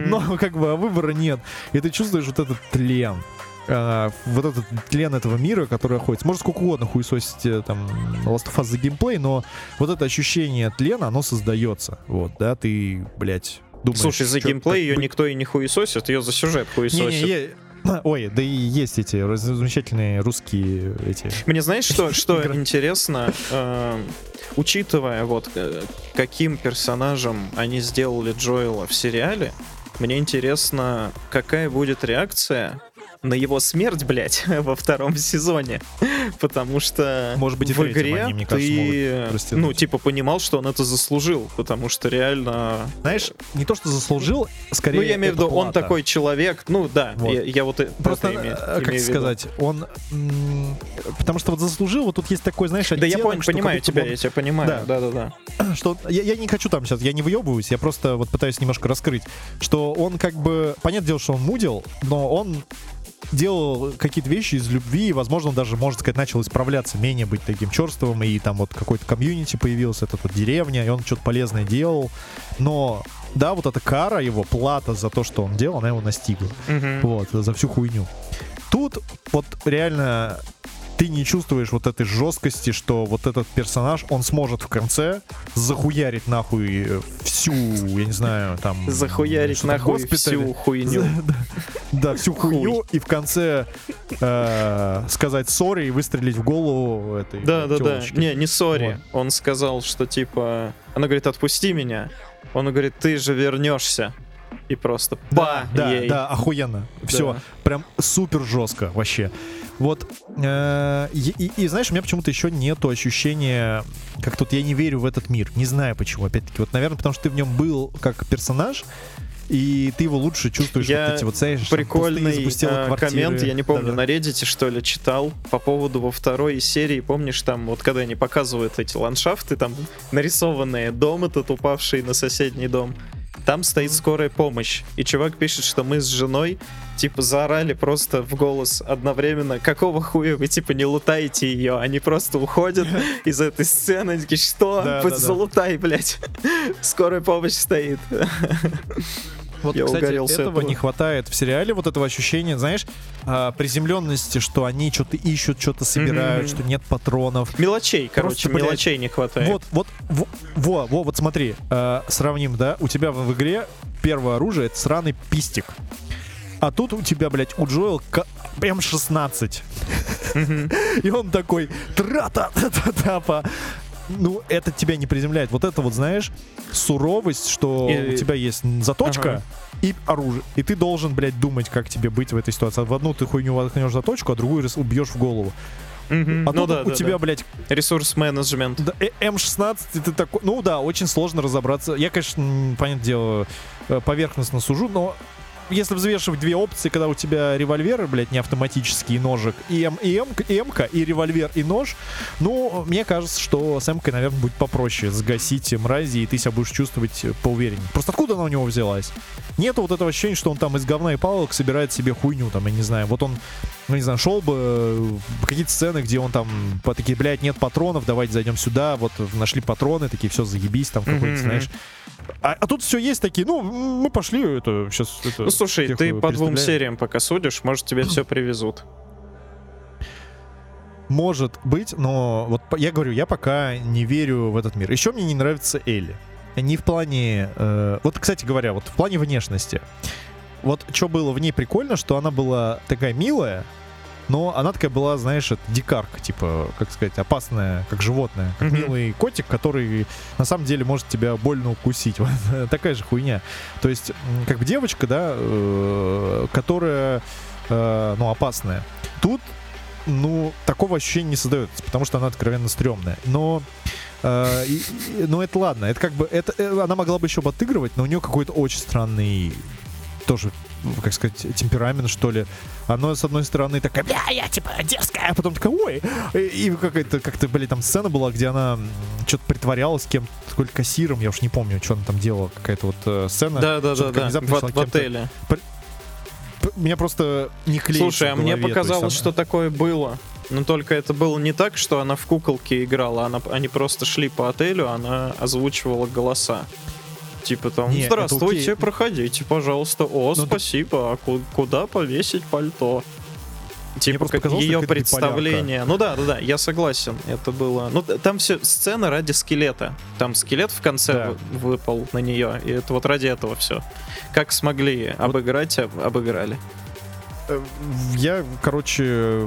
Speaker 1: но как бы выбора нет. И ты чувствуешь вот этот тлен. А, вот этот тлен этого мира, который охотится. Может, сколько угодно хуесосить э, там Last of Us за геймплей, но вот это ощущение тлена, оно создается. Вот, да, ты, блядь, думаешь...
Speaker 2: Слушай, за геймплей ее никто и не хуесосит, ее за сюжет
Speaker 1: Не,
Speaker 2: хуесосит.
Speaker 1: не, е- <coughs> Ой, да и есть эти замечательные русские эти.
Speaker 2: Мне знаешь, что, <laughs> что интересно, Э, учитывая вот э, каким персонажем они сделали Джоэла в сериале, мне интересно, какая будет реакция на его смерть, блядь, <laughs> во втором сезоне. Потому что
Speaker 1: Может быть,
Speaker 2: в игре
Speaker 1: они, кажется,
Speaker 2: ты, ну, типа, понимал, что он это заслужил, потому что реально...
Speaker 1: Знаешь, не то, что заслужил, скорее.
Speaker 2: ну, я имею в виду, он такой человек, ну, да,
Speaker 1: Вот.
Speaker 2: я, я вот
Speaker 1: Просто,
Speaker 2: это име-
Speaker 1: э, как
Speaker 2: имею
Speaker 1: сказать, он... Потому что вот заслужил, вот тут есть такой, знаешь,
Speaker 2: Да я понял,
Speaker 1: что
Speaker 2: понимаю тебя,
Speaker 1: он-
Speaker 2: я тебя понимаю,
Speaker 1: Да.
Speaker 2: да-да-да.
Speaker 1: что я, я не хочу там сейчас, я не выебываюсь, я просто вот пытаюсь немножко раскрыть, что он как бы, понятное дело, что он мудил, но он делал какие-то вещи из любви, и, возможно, даже, можно сказать, начал исправляться, менее быть таким черствым, и там вот какой-то комьюнити появился, это вот деревня, и он что-то полезное делал, но да, вот эта кара его, плата за то, что он делал, она его настигла.
Speaker 2: Мгм.
Speaker 1: Вот, за всю хуйню. Тут вот реально ты не чувствуешь вот этой жесткости, что вот этот персонаж, он сможет в конце захуярить нахуй э, всю, я не знаю, там...
Speaker 2: Захуярить нахуй
Speaker 1: госпитале.
Speaker 2: всю хуйню. <laughs>
Speaker 1: Да, всю хуйню, и в конце э, сказать сори и выстрелить в голову этой
Speaker 2: Да, да, да. Не, не сори. Он сказал, что типа. Она говорит, отпусти меня. Он говорит, ты же вернешься. И просто ба
Speaker 1: Да,
Speaker 2: ей.
Speaker 1: да, охуенно. Все,
Speaker 2: Да.
Speaker 1: прям супер жестко вообще. Вот, э, и, и- и знаешь, у меня почему-то еще нету ощущения, как тут я не верю в этот мир. Не знаю почему, опять-таки. Вот, наверное, потому что ты в нем был как персонаж, и ты его лучше чувствуешь.
Speaker 2: Я
Speaker 1: вот эти вот, знаешь, там
Speaker 2: Прикольный
Speaker 1: пустые,
Speaker 2: э,
Speaker 1: квартиры.
Speaker 2: коммент, я не помню,
Speaker 1: Да-да.
Speaker 2: на Reddit что ли читал по поводу во второй серии, помнишь, там вот когда они показывают эти ландшафты, там нарисованные дом этот упавший на соседний дом, там стоит скорая помощь, и чувак пишет, что мы с женой типа заорали просто в голос одновременно, какого хуя вы типа не лутаете ее, они просто уходят <laughs> из этой сцены, такие, что?
Speaker 1: Да, да, да.
Speaker 2: залутай, блядь. <laughs> Скорая помощь стоит. <laughs>
Speaker 1: Вот,
Speaker 2: Я
Speaker 1: кстати, этого,
Speaker 2: этого.
Speaker 1: не хватает в сериале, вот этого ощущения, знаешь, а, приземленности, что они что-то ищут, что-то собирают,
Speaker 2: Мгм.
Speaker 1: что нет патронов.
Speaker 2: Мелочей, короче,
Speaker 1: блядь,
Speaker 2: мелочей не хватает.
Speaker 1: Вот, вот, во, во, во, вот смотри, э, сравним, да, у тебя в, в игре первое оружие это сраный пистик. А тут у тебя, блядь, у Джоэл К- М16. И он такой трата тапа Ну, это тебя не приземляет. Вот это вот, знаешь, суровость, что
Speaker 2: И-
Speaker 1: у тебя есть заточка
Speaker 2: Ага.
Speaker 1: и оружие. И ты должен, блядь, думать, как тебе быть в этой ситуации. В одну ты хуйню воткнешь заточку, а другую убьешь в голову.
Speaker 2: Мгм.
Speaker 1: А
Speaker 2: ну да,
Speaker 1: у
Speaker 2: да,
Speaker 1: тебя,
Speaker 2: да.
Speaker 1: блядь,
Speaker 2: ресурс-менеджмент.
Speaker 1: да, э, М16, и ты такой, ну да, очень сложно разобраться. Я, конечно, понятное дело, э, поверхностно сужу, но если взвешивать две опции, когда у тебя револьверы, блядь, не автоматический ножик, и, М, и, М, и М-ка, и револьвер, и нож, ну, мне кажется, что с М-кой, наверное, будет попроще сгасить мрази, и ты себя будешь чувствовать поувереннее. Просто откуда она у него взялась? Нету вот этого ощущения, что он там из говна и палок собирает себе хуйню, там, я не знаю, вот он, ну, не знаю, шел бы э, какие-то сцены, где он там по такие, блядь, нет патронов, давайте зайдем сюда, вот нашли патроны, такие, все, заебись, там какой-то,
Speaker 2: Мгм,
Speaker 1: знаешь. А, а тут все есть такие, ну, м, мы пошли, это сейчас... Это,
Speaker 2: Ну слушай, ты по двум сериям пока судишь, может тебе все привезут.
Speaker 1: Может быть, но вот я говорю, я пока не верю в этот мир. Еще мне не нравится Элли. Не в плане... э, вот, кстати говоря, вот в плане внешности. Вот что было в ней прикольно, что она была такая милая, но она такая была, знаешь, дикарка, типа, как сказать, опасная, как животное, как
Speaker 2: Мгм.
Speaker 1: милый котик, который на самом деле может тебя больно укусить. <laughs> Вот такая же хуйня. То есть, как бы девочка, да, э, которая, э, ну, опасная. Тут ну, такого ощущения не создается, потому что она откровенно стрёмная. Но, э, и- и- ну, это ладно. Это как бы, это, э, она могла бы еще подыгрывать, но у нее какой-то очень странный, тоже, как сказать, темперамент, что ли. Оно, с одной стороны, такая, бля, я типа дерзкая, а потом такая, ой. И, и какая-то, как-то, блин, там сцена была, где она что-то притворялась кем-то, то ли кассиром, я уж не помню, что она там делала, какая-то вот э, сцена.
Speaker 2: Да, да, В, в
Speaker 1: кем-то-
Speaker 2: отеле.
Speaker 1: Меня просто не клеится
Speaker 2: Слушай, а мне показалось,
Speaker 1: она-
Speaker 2: что такое было. Но только это было не так, что она в куколке играла, она, они просто шли по отелю, она озвучивала голоса. Типа там,
Speaker 1: Не,
Speaker 2: здравствуйте, проходите, пожалуйста. О,
Speaker 1: Ну,
Speaker 2: спасибо, а ку- куда повесить пальто? Типа, как ее
Speaker 1: как
Speaker 2: представление. Ну да, да, да, я согласен. Это было. Ну, там все сцена ради скелета. Там скелет в конце
Speaker 1: Да.
Speaker 2: вы- выпал на нее. И это вот ради этого все. Как смогли обыграть, об- обыграли.
Speaker 1: Э, Я, короче,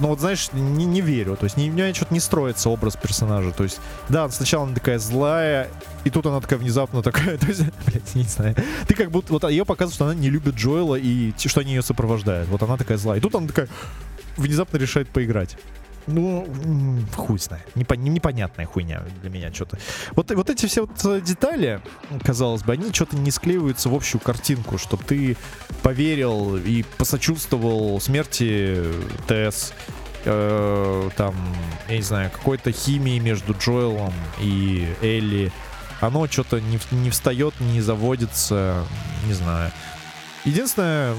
Speaker 1: ну вот знаешь, не, не верю. То есть не, у меня что-то не строится образ персонажа. То есть, да, сначала она такая злая, и тут она такая внезапно такая, <laughs> то есть, блядь, не знаю. Ты как будто, вот ее показывают, что она не любит Джоэла и что они ее сопровождают. Вот она такая злая. И тут она такая внезапно решает поиграть. Ну, хуй знает. Непо- непонятная хуйня для меня что-то. Вот, вот эти все вот э, детали, казалось бы, они что-то не склеиваются в общую картинку, чтобы ты поверил и посочувствовал смерти ТС, э, там, я не знаю, какой-то химии между Джоэлом и Элли. Оно что-то не, не встает, не заводится, не знаю. Единственное,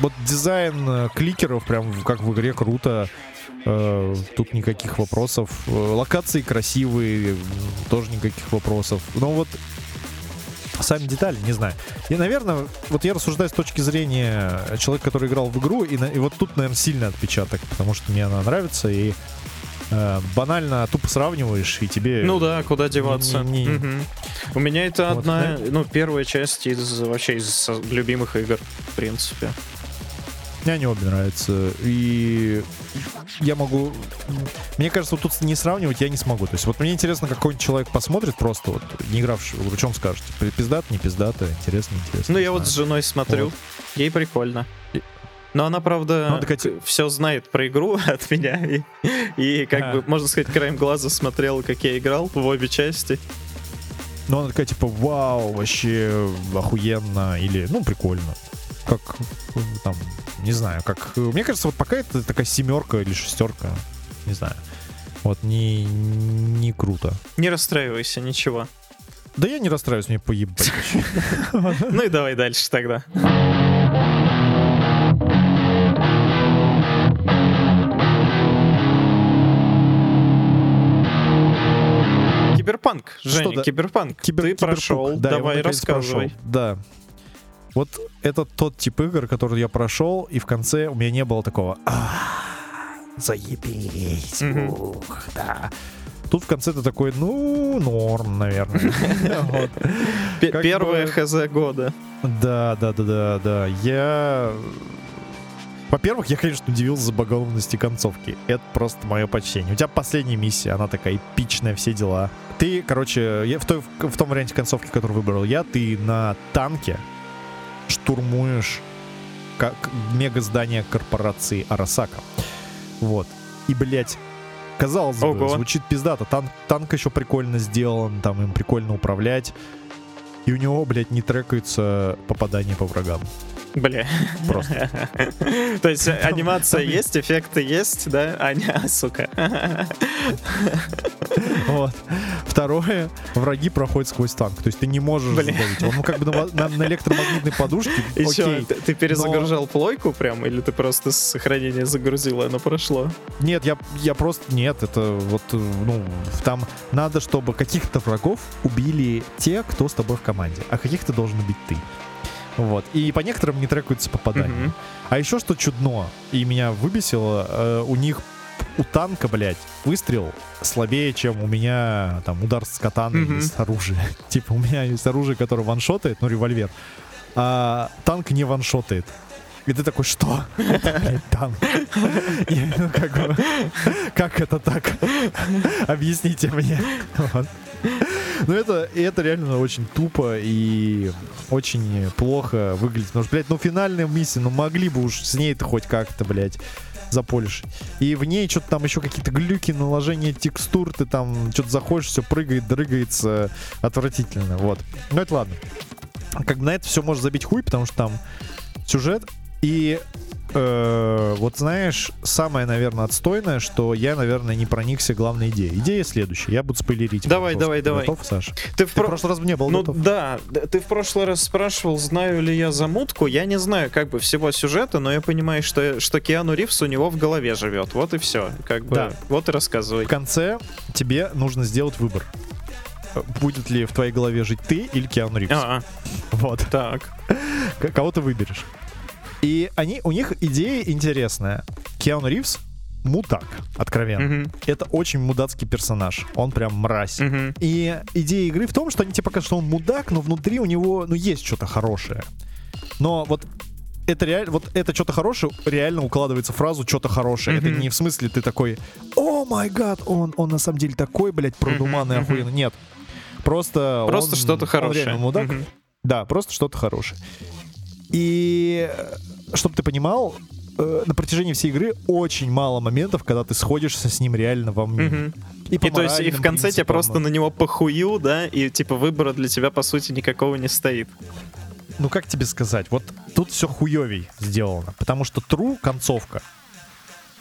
Speaker 1: вот дизайн э, кликеров прям как в игре круто. Э, тут никаких вопросов. Э, Локации красивые, тоже никаких вопросов. Но вот сами детали, не знаю. И, наверное, вот я рассуждаю с точки зрения человека, который играл в игру, и, и вот тут, наверное, сильный отпечаток, потому что мне она нравится, и э, банально тупо сравниваешь, и тебе...
Speaker 2: Ну да, куда деваться.
Speaker 1: не- не-
Speaker 2: Мгм. У меня это
Speaker 1: Вот,
Speaker 2: одна, ну, первая часть из вообще из любимых игр, в принципе.
Speaker 1: Мне они обе нравятся. И я могу... Мне кажется, вот тут не сравнивать я не смогу. То есть вот мне интересно, как какой-нибудь человек посмотрит просто, вот, не игравший в игру, чем скажете? Пиздат, не пиздата, интересно, интересно.
Speaker 2: Ну, я вот с женой смотрю,
Speaker 1: Вот.
Speaker 2: ей прикольно. Но она, правда,
Speaker 1: Ну, так а
Speaker 2: все знает про игру <laughs> от меня. И, и как
Speaker 1: Ага.
Speaker 2: бы, можно сказать, краем глаза смотрел, как я играл в обе части.
Speaker 1: но она такая, типа, вау, вообще охуенно, или, ну, прикольно. Как, там, не знаю, как... Мне кажется, вот пока это такая семерка или шестерка, не знаю. Вот, не, не круто.
Speaker 2: Не расстраивайся, ничего.
Speaker 1: Да я не расстраиваюсь, мне поебать. <laughs>
Speaker 2: Ну и давай дальше тогда. Киберпанк, Женя, киберпанк.
Speaker 1: Кибер-
Speaker 2: Ты прошел, давай рассказывай.
Speaker 1: Да. Вот это тот тип игр, который я прошел, и в конце у меня не было такого «А, заебись,
Speaker 2: Мгм.
Speaker 1: ух, да. Тут в конце ты такой, ну, норм, наверное. <laughs>
Speaker 2: Первое хз года.
Speaker 1: Да, да, да, да, да. Я... Во-первых, я, конечно, удивился забагованности концовки. Это просто мое почтение. У тебя последняя миссия, она такая эпичная, все дела. Ты, короче, я в, той, в том варианте концовки, который выбрал я, ты на танке штурмуешь как мега здание корпорации Арасака. Вот. И, блядь, казалось бы,
Speaker 2: Ого.
Speaker 1: звучит пиздато. Танк, танк еще прикольно сделан, там им прикольно управлять. И у него, блядь, не трекаются попадания по врагам.
Speaker 2: Бля.
Speaker 1: Просто. <laughs>
Speaker 2: То есть анимация есть, эффекты есть, да? А, не, а, сука. <laughs>
Speaker 1: Вот. Второе, враги проходят сквозь танк. То есть ты не можешь задавить. Он ну, как бы на, электромагнитной подушке. <laughs>
Speaker 2: И
Speaker 1: окей.
Speaker 2: ты, перезагружал плойку прям, или ты просто с сохранения загрузил, и оно прошло?
Speaker 1: Нет, я, я просто... Нет, это вот, э, ну, там надо, чтобы каких-то врагов убили те, кто с тобой в команде, а каких-то должен убить ты. Вот. И по некоторым не трекаются попадания.
Speaker 2: Мгм.
Speaker 1: А еще что чудно, и меня выбесило, э, у них у танка, блядь, выстрел слабее, чем у меня там удар с катаной или с оружия. <laughs> Типа у меня есть оружие, которое ваншотает, ну револьвер, а танк не ваншотает. И ты такой, что? Это, блядь, танк. <laughs> Ну, <laughs> как, это так? Объясните мне. Вот. Ну, это, это реально очень тупо и очень плохо выглядит. Потому что, блядь, ну, финальная миссия, ну, могли бы уж с ней-то хоть как-то, блядь, заполишь. И в ней что-то там еще какие-то глюки, наложение текстур, ты там что-то заходишь, все прыгает, дрыгается, отвратительно, вот. Ну, это ладно. Как бы на это все можно забить хуй, потому что там сюжет и э, вот знаешь, самое, наверное, отстойное, что я, наверное, не проникся главной идеей. Идея следующая. Я буду спойлерить.
Speaker 2: Давай,
Speaker 1: вопрос.
Speaker 2: давай, давай.
Speaker 1: Готов, Саша?
Speaker 2: Ты в
Speaker 1: Ты в
Speaker 2: про-
Speaker 1: прошлый раз не был
Speaker 2: Ну
Speaker 1: готов.
Speaker 2: да, ты в прошлый раз спрашивал, знаю ли я замутку. Я не знаю как бы всего сюжета, но я понимаю, что, что Киану Ривз у него в голове живет. Вот и все. Как бы,
Speaker 1: Да.
Speaker 2: вот и рассказывай.
Speaker 1: В конце тебе нужно сделать выбор. Э, Будет ли в твоей голове жить ты или Киану Ривз?
Speaker 2: А,
Speaker 1: Вот.
Speaker 2: так.
Speaker 1: Кого ты выберешь? И они, у них идея интересная. Киану Ривз мудак, откровенно.
Speaker 2: Мгм,
Speaker 1: Это очень мудацкий персонаж. Он прям мразь.
Speaker 2: мгм.
Speaker 1: И идея игры в том, что они тебе покажут, что он мудак, но внутри у него, ну, есть что-то хорошее. Но вот это реально, вот это что-то хорошее реально укладывается в фразу что-то хорошее. Это
Speaker 2: Мгм.
Speaker 1: не в смысле ты такой, о май гад, он, он на самом деле такой, блядь, продуманный,
Speaker 2: мгм.
Speaker 1: охуенный. Нет. Просто
Speaker 2: Просто
Speaker 1: он-
Speaker 2: что-то
Speaker 1: он
Speaker 2: хорошее.
Speaker 1: реально мудак.
Speaker 2: Мгм.
Speaker 1: Да, просто что-то хорошее. И чтобы ты понимал, э, на протяжении всей игры очень мало моментов, когда ты сходишься с ним реально во мне.
Speaker 2: Мгм.
Speaker 1: И,
Speaker 2: И то есть и в конце тебе просто на него похую, да, и типа выбора для тебя по сути никакого не стоит.
Speaker 1: Ну как тебе сказать, вот тут все хуевей сделано, потому что true концовка,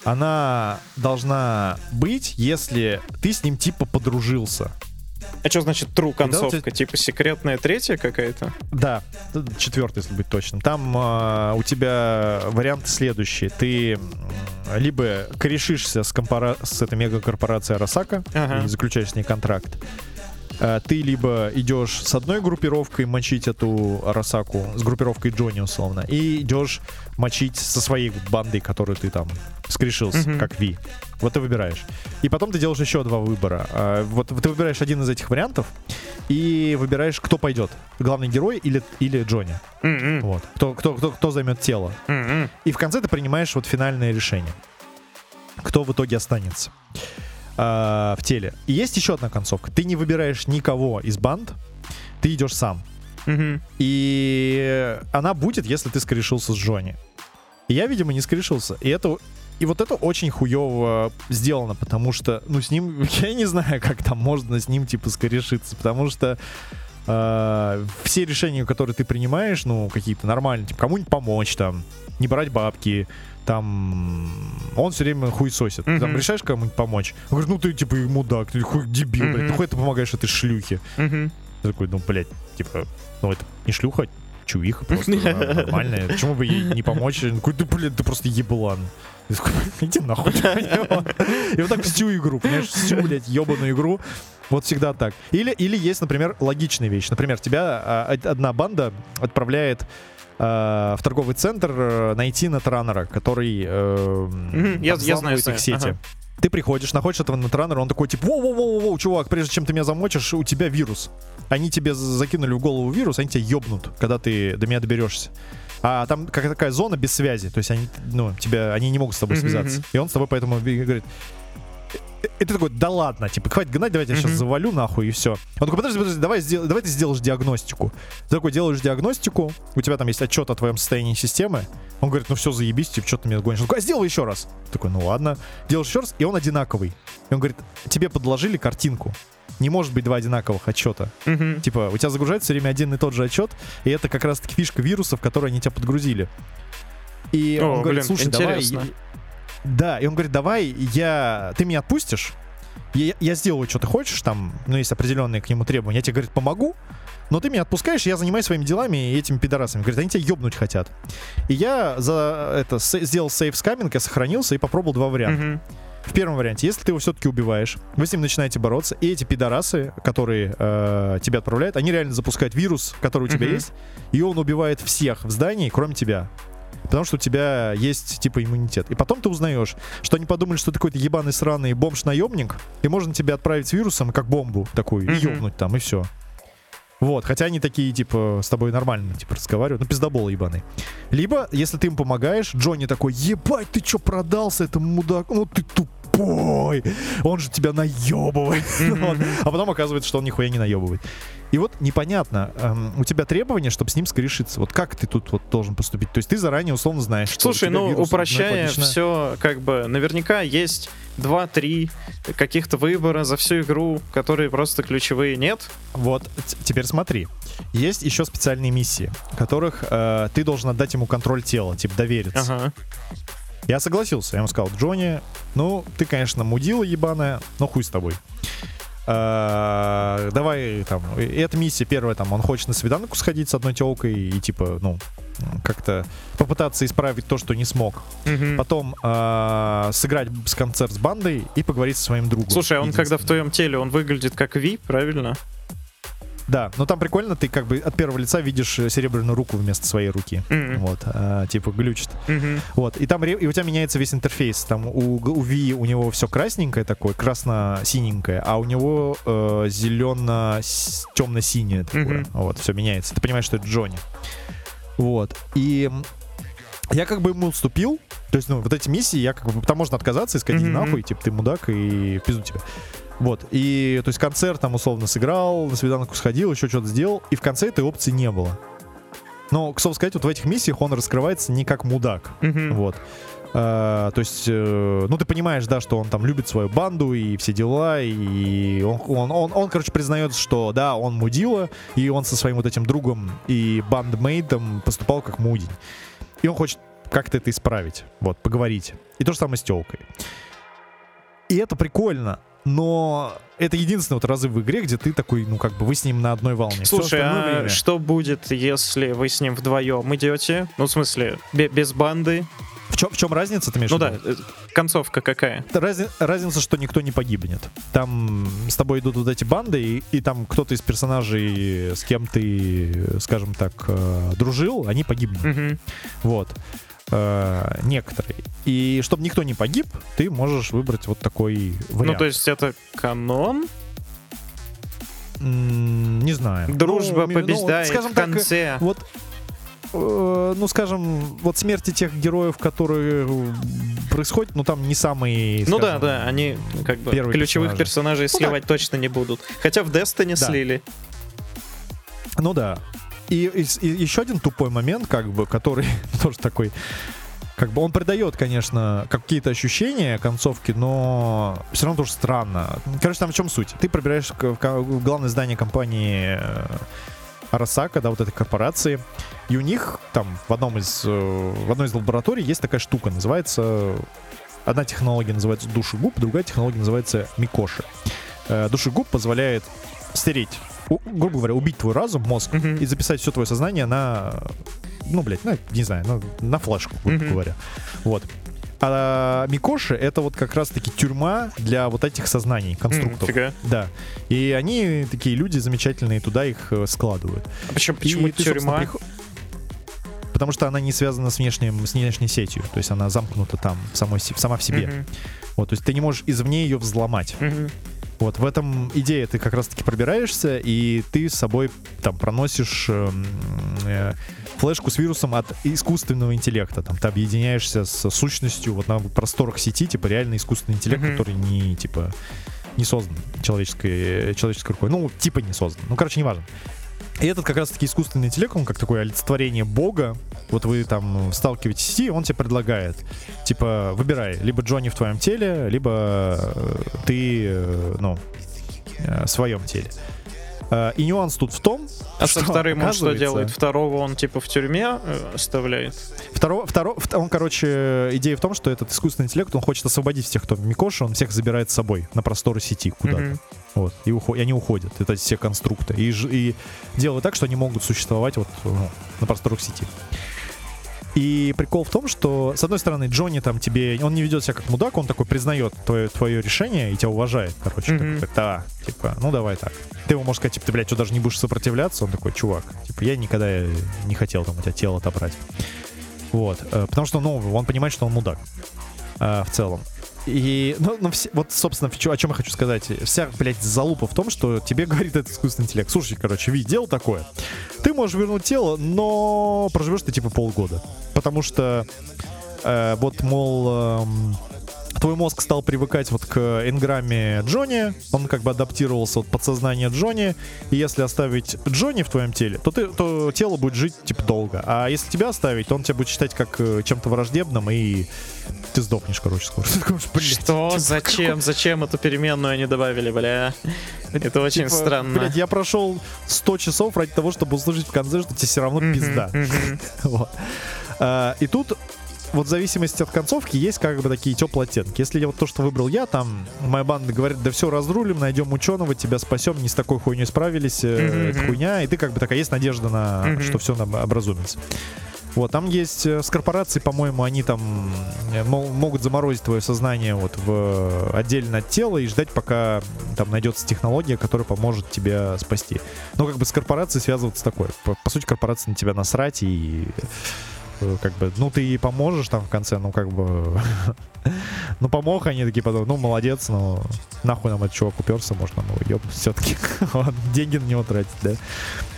Speaker 1: она должна быть, если ты с ним типа подружился.
Speaker 2: А что значит true концовка?
Speaker 1: тебя-
Speaker 2: Типа секретная третья какая-то?
Speaker 1: Да, четвертый, если быть точным. Там а, у тебя варианты следующие. Ты либо корешишься с, компора- с этой мегакорпорацией Арасака
Speaker 2: Ага.
Speaker 1: и заключаешь с ней контракт. А, Ты либо идешь с одной группировкой мочить эту Арасаку, с группировкой Джонни условно, и идешь мочить со своей бандой, которую ты там скрешился,
Speaker 2: Мгм.
Speaker 1: как Ви. Вот ты выбираешь. И потом ты делаешь еще два выбора. А, Вот ты выбираешь один из этих вариантов и выбираешь, кто пойдет. Главный герой или, или Джонни.
Speaker 2: М-м,
Speaker 1: Вот. Кто, кто, кто, кто займет тело.
Speaker 2: м-м.
Speaker 1: И в конце ты принимаешь вот финальное решение. Кто в итоге останется а, в теле. И есть еще одна концовка. Ты не выбираешь никого из банд, ты идешь сам.
Speaker 2: Мгм.
Speaker 1: И она будет, если ты скорешился с Джонни. И я, видимо, не скорешился. И это и вот это очень хуево сделано, потому что, ну, с ним, <laughs> я не знаю, как там можно с ним, типа, скорешиться, потому что э, все решения, которые ты принимаешь, ну, какие-то нормальные, типа, кому-нибудь помочь, там, не брать бабки, там, он все время хуесосит. Ты там решаешь кому-нибудь помочь, он говорит, ну, ты, типа, мудак, ты хуй дебил, блядь, ну, хуй ты помогаешь этой шлюхе. Я такой, ну, блядь, типа, ну, это не шлюха, чувиха просто <laughs> нормальная. Почему бы ей не помочь? Он такой, да, блин, ты просто еблан. Такой, Иди нахуй. И вот так всю игру, понимаешь, всю, блядь, ебаную игру. Вот всегда так. Или, или есть, например, логичная вещь. Например, тебя а, од- одна банда отправляет в торговый центр э, найти нетранера, который э,
Speaker 2: Мгм, я- я знаю,
Speaker 1: взламывает
Speaker 2: знаю,
Speaker 1: их сети.
Speaker 2: ага.
Speaker 1: Ты приходишь, находишь этого нетранера, он такой, типа, воу-воу-воу, чувак, прежде чем ты меня замочишь, у тебя вирус. Они тебе закинули в голову вирус, они тебя ёбнут, когда ты до меня доберешься. А там какая такая зона без связи, то есть они, ну, тебя, они не могут с тобой связаться.
Speaker 2: мгм.
Speaker 1: И он с тобой поэтому говорит, и ты такой, да ладно, типа, хватит гнать, давай я сейчас завалю нахуй и все. Он такой, подожди, подожди, давай, сдел- давай ты сделаешь диагностику. Ты такой делаешь диагностику, у тебя там есть отчет о твоем состоянии системы. Он говорит, ну все, заебись, типа, что ты меня гонишь? Он такой, а сделай еще раз. Такой, ну ладно. Делаешь еще раз, и он одинаковый. И он говорит, тебе подложили картинку. Не может быть два одинаковых отчета.
Speaker 2: Мгм.
Speaker 1: Типа, у тебя загружается все время один и тот же отчет, и это как раз-таки фишка вирусов, которые они тебя подгрузили. И
Speaker 2: О,
Speaker 1: он говорит,
Speaker 2: блин,
Speaker 1: слушай,
Speaker 2: интересно.
Speaker 1: давай... Да, и он говорит, давай я... Ты меня отпустишь? Я, я сделаю, что ты хочешь, там, ну, есть определенные к нему требования. Я тебе, говорит, помогу, но ты меня отпускаешь, я занимаюсь своими делами и этими пидорасами. Говорит, они тебя ёбнуть хотят. И я за это с- сделал сейф скаминг, я сохранился и попробовал два варианта.
Speaker 2: Мгм.
Speaker 1: В первом варианте, если ты его все-таки убиваешь, вы с ним начинаете бороться, и эти пидорасы, которые э, тебя отправляют, они реально запускают вирус, который у тебя
Speaker 2: Мгм.
Speaker 1: есть, и он убивает всех в здании, кроме тебя. Потому что у тебя есть, типа, иммунитет. И потом ты узнаешь, что они подумали, что ты какой-то ебаный сраный бомж-наемник, и можно тебя отправить с вирусом, как бомбу такую, и ёбнуть там, и все. Вот, хотя они такие, типа, с тобой нормально, типа, разговаривают, ну, пиздобол ебаный. Либо, если ты им помогаешь, Джонни такой, ебать, ты чё продался этому мудаку? Ну ты тупой! Он же тебя наебывает. <laughs> А потом оказывается, что он нихуя не наебывает. И вот непонятно, эм, у тебя требования, чтобы с ним скорешиться. Вот как ты тут вот должен поступить? То есть ты заранее условно знаешь, что
Speaker 2: Слушай, ну
Speaker 1: вирус,
Speaker 2: упрощая
Speaker 1: отлично.
Speaker 2: все, как бы наверняка есть 2-3 каких-то выбора за всю игру, которые просто ключевые нет.
Speaker 1: Вот, теперь смотри. Есть еще специальные миссии, которых э, ты должен отдать ему контроль тела, типа довериться.
Speaker 2: Ага.
Speaker 1: Я согласился. Я ему сказал, Джонни, ну, ты, конечно, мудила ебаная, но хуй с тобой. А, давай там, эта миссия первая, там, он хочет на свиданку сходить с одной телкой и, типа, ну, как-то попытаться исправить то, что не смог.
Speaker 2: Мгм.
Speaker 1: Потом а, сыграть с концерт с бандой и поговорить со своим другом.
Speaker 2: Слушай, а он когда в твоем теле, он выглядит как Ви, правильно?
Speaker 1: Да, но там прикольно, ты как бы от первого лица видишь э, серебряную руку вместо своей руки.
Speaker 2: Мгм.
Speaker 1: Вот, а, типа глючит.
Speaker 2: Мгм.
Speaker 1: Вот, и там и у тебя меняется весь интерфейс. Там у, у Ви у него все красненькое такое, красно-синенькое, а у него э, зелено-темно-синее такое.
Speaker 2: Мгм.
Speaker 1: Вот, все меняется. Ты понимаешь, что это Джонни. Вот. И я как бы ему уступил. То есть, ну, вот эти миссии, я как бы... Там можно отказаться и сказать,
Speaker 2: Мгм.
Speaker 1: нахуй, типа, ты мудак и пизду тебя. Вот, и, то есть, концерт там условно сыграл, на свиданку сходил, еще что-то сделал, и в конце этой опции не было. Но, к слову сказать, вот в этих миссиях он раскрывается не как мудак.
Speaker 2: Мгм.
Speaker 1: Вот. А, то есть, э, ну ты понимаешь, да, что он там любит свою банду и все дела, и он, он, он, он, короче, признается, что да, он мудила, и он со своим вот этим другом и бандмейтом поступал как мудень. И он хочет как-то это исправить, вот, поговорить. И то же самое с телкой. И это прикольно, но это единственный вот разы в игре, где ты такой, ну как бы вы с ним на одной волне.
Speaker 2: Слушай, а
Speaker 1: время-
Speaker 2: что будет, если вы с ним вдвоем идете? Ну, в смысле, бе- без банды?
Speaker 1: в, чем, в чем разница, ты имеешь
Speaker 2: Ну да, э, концовка какая?
Speaker 1: Разни- разница, что никто не погибнет. Там с тобой идут вот эти банды, и, и там кто-то из персонажей, с кем ты, скажем так, э, дружил, они погибнут.
Speaker 2: Мгм.
Speaker 1: Вот. Э, некоторые. И чтобы никто не погиб, ты можешь выбрать вот такой вариант.
Speaker 2: Ну, то есть это канон?
Speaker 1: М, не знаю.
Speaker 2: Дружба
Speaker 1: Ну, ну,
Speaker 2: побеждает
Speaker 1: скажем
Speaker 2: в
Speaker 1: так,
Speaker 2: конце.
Speaker 1: Вот, э, ну, скажем, вот смерти тех героев, которые э, происходят, ну, там не самые...
Speaker 2: Ну да,
Speaker 1: скажем,
Speaker 2: да, они как бы ключевых
Speaker 1: персонажи.
Speaker 2: персонажей сливать точно не будут. Хотя в Destiny
Speaker 1: Да.
Speaker 2: слили.
Speaker 1: Ну да. И, и и еще один тупой момент, как бы, который <laughs> тоже такой. как бы он придает, конечно, какие-то ощущения концовки, но все равно тоже странно. Короче, там в чем суть? Ты пробираешь в главное здание компании э, Арасака, да, вот этой корпорации, и у них там в одном из э, в одной из лабораторий есть такая штука, называется одна технология называется душегуб, другая технология называется микоши. Э, душегуб позволяет стереть, грубо говоря, убить твой разум, мозг mm-hmm. и записать все твое сознание на ну, блядь, ну, не знаю, ну, на флешку, грубо mm-hmm. говоря. Вот. А Микоши это вот как раз-таки тюрьма для вот этих сознаний, конструктов. Mm, да. И они такие люди замечательные, туда их э, складывают.
Speaker 2: А почему, почему и тюрьма? Ты,
Speaker 1: Потому что она не связана с, внешним, с внешней сетью. То есть она замкнута там самой, сама в себе. Mm-hmm. Вот, то есть ты не можешь извне ее взломать. Mm-hmm. Вот в этом идея, ты как раз-таки пробираешься, и ты с собой там проносишь эм, э, флешку с вирусом от искусственного интеллекта. Там ты объединяешься с сущностью вот на просторах сети, типа реально искусственный интеллект, mm-hmm. который не типа не создан человеческой, человеческой рукой. Ну, типа не создан. Ну, короче, неважно. И этот как раз-таки искусственный интеллект, он как такое олицетворение бога. Вот вы там сталкиваетесь, и он тебе предлагает, типа, выбирай, либо Джонни в твоем теле, либо э, ты, э, ну, э, в своем теле. Э, и нюанс тут в том,
Speaker 2: а что, со вторым он что делает? Второго он типа в тюрьме э, оставляет?
Speaker 1: Второго, второго, он, короче, идея в том, что этот искусственный интеллект, он хочет освободить всех, кто в Микоши, он всех забирает с собой на просторы сети куда-то. Mm-hmm. Вот, и, уход, и они уходят, это все конструкты. И, и делают так, что они могут существовать вот ну, на просторах сети. И прикол в том, что, с одной стороны, Джонни там тебе... Он не ведет себя как мудак, он такой признает твое, твое решение и тебя уважает, короче. Mm-hmm. Такой, да, типа, ну давай так. Ты ему можешь сказать, типа, ты, блядь, что даже не будешь сопротивляться? Он такой, чувак, типа, я никогда не хотел там у тебя тело отобрать. Вот. Э, потому что, ну, он понимает, что он мудак. Э, в целом. И, ну, ну все, вот, собственно, о чем я хочу сказать. Вся, блядь, залупа в том, что тебе говорит этот искусственный интеллект. Слушай, короче, Ви, дело такое. Ты можешь вернуть тело, но проживешь ты, типа, полгода. Потому что, э, вот, мол, э, твой мозг стал привыкать вот к энграмме Джонни, он как бы адаптировался от подсознания Джонни, и если оставить Джонни в твоем теле, то, ты, то тело будет жить, типа, долго. А если тебя оставить, то он тебя будет считать как э, чем-то враждебным, и ты сдохнешь, короче, скоро.
Speaker 2: Что? Типа, Зачем? Зачем эту переменную они добавили, бля? Это очень типа, странно.
Speaker 1: Блядь, я прошел 100 часов ради того, чтобы услышать в конце, что тебе все равно пизда. <laughs> а, и тут вот в зависимости от концовки есть как бы такие теплые оттенки. Если вот то, что выбрал я, там моя банда говорит, да все разрулим, найдем ученого, тебя спасем, не с такой хуйней справились, mm-hmm. это хуйня, и ты как бы такая есть надежда на, mm-hmm. что все образумится. Вот, там есть э, с корпорацией, по-моему, они там э, могут заморозить твое сознание вот в отдельно от тела и ждать, пока там найдется технология, которая поможет тебя спасти. Но как бы с корпорацией связываться такое. По, по сути, корпорация на тебя насрать и как бы, ну ты и поможешь там в конце, ну как бы, <laughs> ну помог, они такие потом, ну молодец, но нахуй нам этот чувак уперся, можно, ну ёб, все-таки <laughs> деньги на него тратить, да.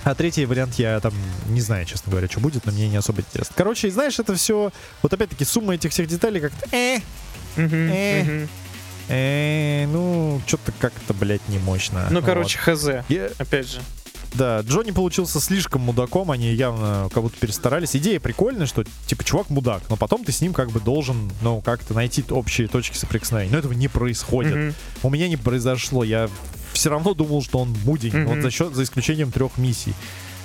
Speaker 1: А третий вариант я там не знаю, честно говоря, что будет, но мне не особо интересно. Короче, знаешь, это все, вот опять-таки сумма этих всех деталей как-то, э, э, э, ну, что-то как-то, блядь, не мощно.
Speaker 2: Ну, короче, хз, опять же.
Speaker 1: Да, Джонни получился слишком мудаком, они явно как будто перестарались. Идея прикольная, что типа чувак мудак, но потом ты с ним как бы должен, ну, как-то найти общие точки соприкосновения. Но этого не происходит. Mm-hmm. У меня не произошло. Я все равно думал, что он мудень, mm-hmm. вот за счет, за исключением трех миссий.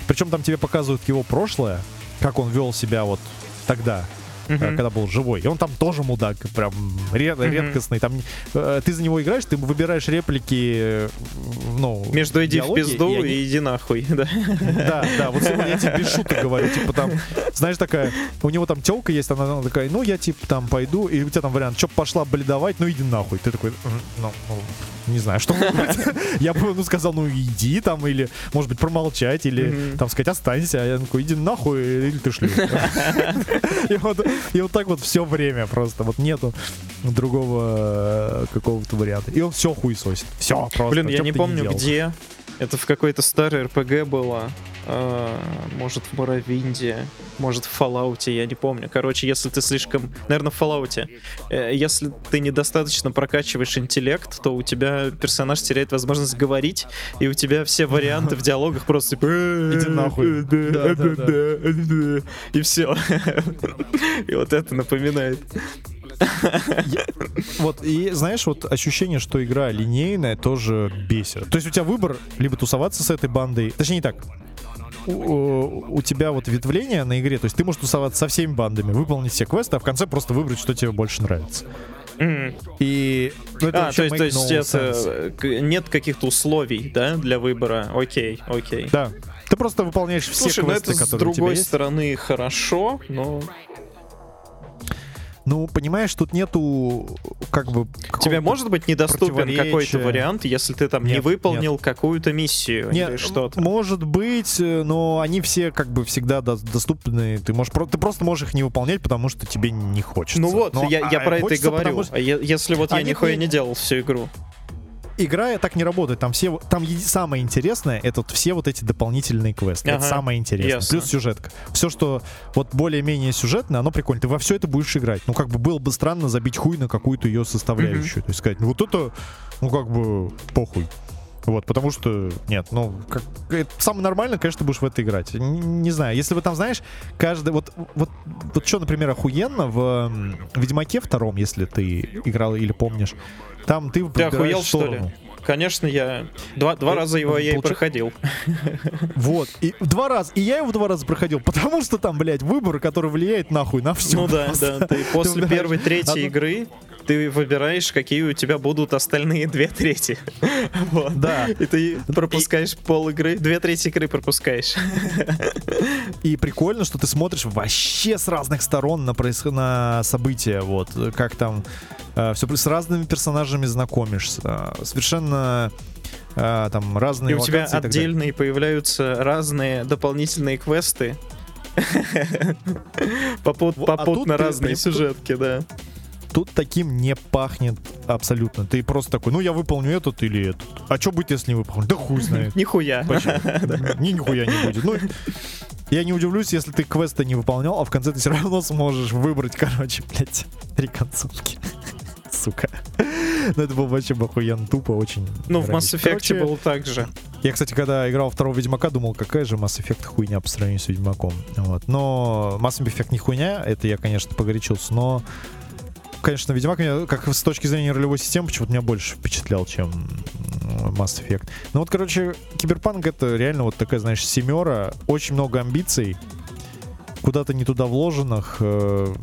Speaker 1: Причем там тебе показывают его прошлое, как он вел себя вот тогда uh-huh. когда был живой. И он там тоже мудак, прям ред, uh-huh. редкостный. Там, э, ты за него играешь, ты выбираешь реплики, э, ну,
Speaker 2: Между иди диалоги, в пизду и, они... и иди нахуй, <laughs> да.
Speaker 1: Да, да, вот я тебе без шуток говорю, типа там, знаешь, такая, у него там телка есть, она, она такая, ну, я типа там пойду, и у тебя там вариант, что пошла бледовать, ну, иди нахуй. Ты такой, ну, ну не знаю, что <laughs> Я бы, ну, сказал, ну, иди там, или, может быть, промолчать, или, там, сказать, останься. А я такой, иди нахуй, или ты шлю. <laughs> И вот и вот так вот все время просто. Вот нету другого э, какого-то варианта. И он все хуесосит. Все просто.
Speaker 2: Блин, я не помню, где. Это в какой-то старой РПГ было. э, может в Моровинде, может в Fallout, я не помню. Короче, если ты слишком... Наверное, в Fallout. Э, если ты недостаточно прокачиваешь интеллект, то у тебя персонаж теряет возможность говорить, и у тебя все варианты в диалогах просто типа...
Speaker 1: Иди нахуй. Да.
Speaker 2: И все. <laughs> И вот это напоминает.
Speaker 1: Вот, и знаешь, вот ощущение, что игра линейная, тоже бесит. То есть у тебя выбор либо тусоваться с этой бандой, точнее не так, у, у тебя вот ветвление на игре, то есть ты можешь тусоваться со всеми бандами, выполнить все квесты, а в конце просто выбрать, что тебе больше нравится.
Speaker 2: Мгм.
Speaker 1: И ну, это
Speaker 2: А, то есть, то есть
Speaker 1: no
Speaker 2: это нет каких-то условий, да, для выбора. Окей, окей.
Speaker 1: Да. Ты просто выполняешь все
Speaker 2: Слушай, ну
Speaker 1: квесты,
Speaker 2: это с
Speaker 1: которые у тебя
Speaker 2: другой
Speaker 1: есть.
Speaker 2: стороны хорошо, но
Speaker 1: Ну, понимаешь, тут нету как бы...
Speaker 2: тебе может быть недоступен какой-то вариант, если ты там не
Speaker 1: Нет,
Speaker 2: выполнил какую-то миссию
Speaker 1: Нет,
Speaker 2: или что-то.
Speaker 1: может быть, но они все как бы всегда до- доступны. Ты можешь, ты просто можешь их не выполнять, потому что тебе не хочется.
Speaker 2: Ну вот,
Speaker 1: Но,
Speaker 2: я, я
Speaker 1: а,
Speaker 2: про это и говорю.
Speaker 1: потому что
Speaker 2: если вот я нихуя
Speaker 1: не-
Speaker 2: не делал всю игру.
Speaker 1: Игра так не работает. Там все, там самое интересное, это вот все вот эти дополнительные квесты. Это
Speaker 2: Ага,
Speaker 1: самое интересное.
Speaker 2: ясно.
Speaker 1: Плюс сюжетка. Все, что вот более-менее сюжетное, оно прикольно. Ты во все это будешь играть. Ну, как бы было бы странно забить хуй на какую-то ее составляющую. То есть сказать, ну вот это, ну как бы похуй. Вот, потому что, нет, ну, как, это самое нормальное, конечно, ты будешь в это играть. Н- Не, знаю, если вы там, знаешь, каждый, вот, вот, вот что, например, охуенно в Ведьмаке втором, если ты играл или помнишь, там ты
Speaker 2: Ты охуел, что ли?
Speaker 1: сторону.
Speaker 2: Конечно, я два, два
Speaker 1: Э,
Speaker 2: раза его я и проходил.
Speaker 1: Вот, и два раза, и я его два раза проходил, потому что там, блядь, выбор, который влияет нахуй на все.
Speaker 2: Ну да, <laughs> да. Ты после первой
Speaker 1: одну-
Speaker 2: игры ты выбираешь, какие у тебя будут остальные две трети. <laughs> Вот.
Speaker 1: Да.
Speaker 2: И ты пропускаешь пол игры, две трети игры пропускаешь.
Speaker 1: И прикольно, что ты смотришь вообще с разных сторон на, проис... на события, вот, как там все с разными персонажами знакомишься, совершенно э, там разные
Speaker 2: И у тебя
Speaker 1: и
Speaker 2: отдельные появляются разные дополнительные квесты. <laughs> Попут-
Speaker 1: а
Speaker 2: Попутно разные сюжетки, да.
Speaker 1: Тут таким не пахнет абсолютно. Ты просто такой, ну я выполню этот или этот. А что будет, если не выполню? Да хуй знает. <laughs>
Speaker 2: Нихуя.
Speaker 1: Почему? <laughs> Ни нихуя не будет. Ну, я не удивлюсь, если ты квесты не выполнял, а в конце ты все равно сможешь выбрать, короче, <laughs> блядь, три концовки. Сука. Ну, это было вообще охуенно тупо, очень.
Speaker 2: Ну, в. Mass Effect было так же.
Speaker 1: Я, кстати, когда играл второго Ведьмака, думал, какая же Mass Effect хуйня по сравнению с Ведьмаком. Вот. Но Mass Effect не хуйня, это я, конечно, погорячился, но конечно, Ведьмак меня, как с точки зрения ролевой системы, почему-то меня больше впечатлял, чем Mass Effect. Ну вот, короче, Киберпанк это реально вот такая, знаешь, семера, очень много амбиций, куда-то не туда вложенных, э,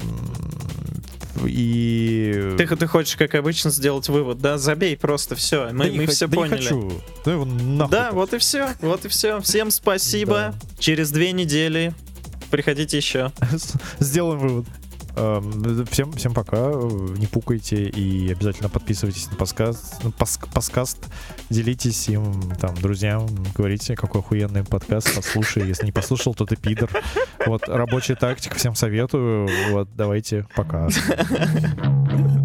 Speaker 1: и...
Speaker 2: Ты, ты хочешь, как обычно, сделать вывод, да? Забей просто все. Мы,
Speaker 1: Да не
Speaker 2: мы все
Speaker 1: да не
Speaker 2: поняли.
Speaker 1: хочу. Да, нахуй
Speaker 2: Да, вот и все. Вот и все. Всем <laughs> спасибо. Через две недели приходите еще. <laughs>
Speaker 1: Сделаем вывод. Эм, Всем, всем пока. Не пукайте и обязательно подписывайтесь на пас- подкаст. Делитесь им там друзьям. Говорите, какой охуенный подкаст. Послушай. Если не послушал, то ты пидор. Вот рабочая тактика. Всем советую. Вот давайте. Пока. <laughs>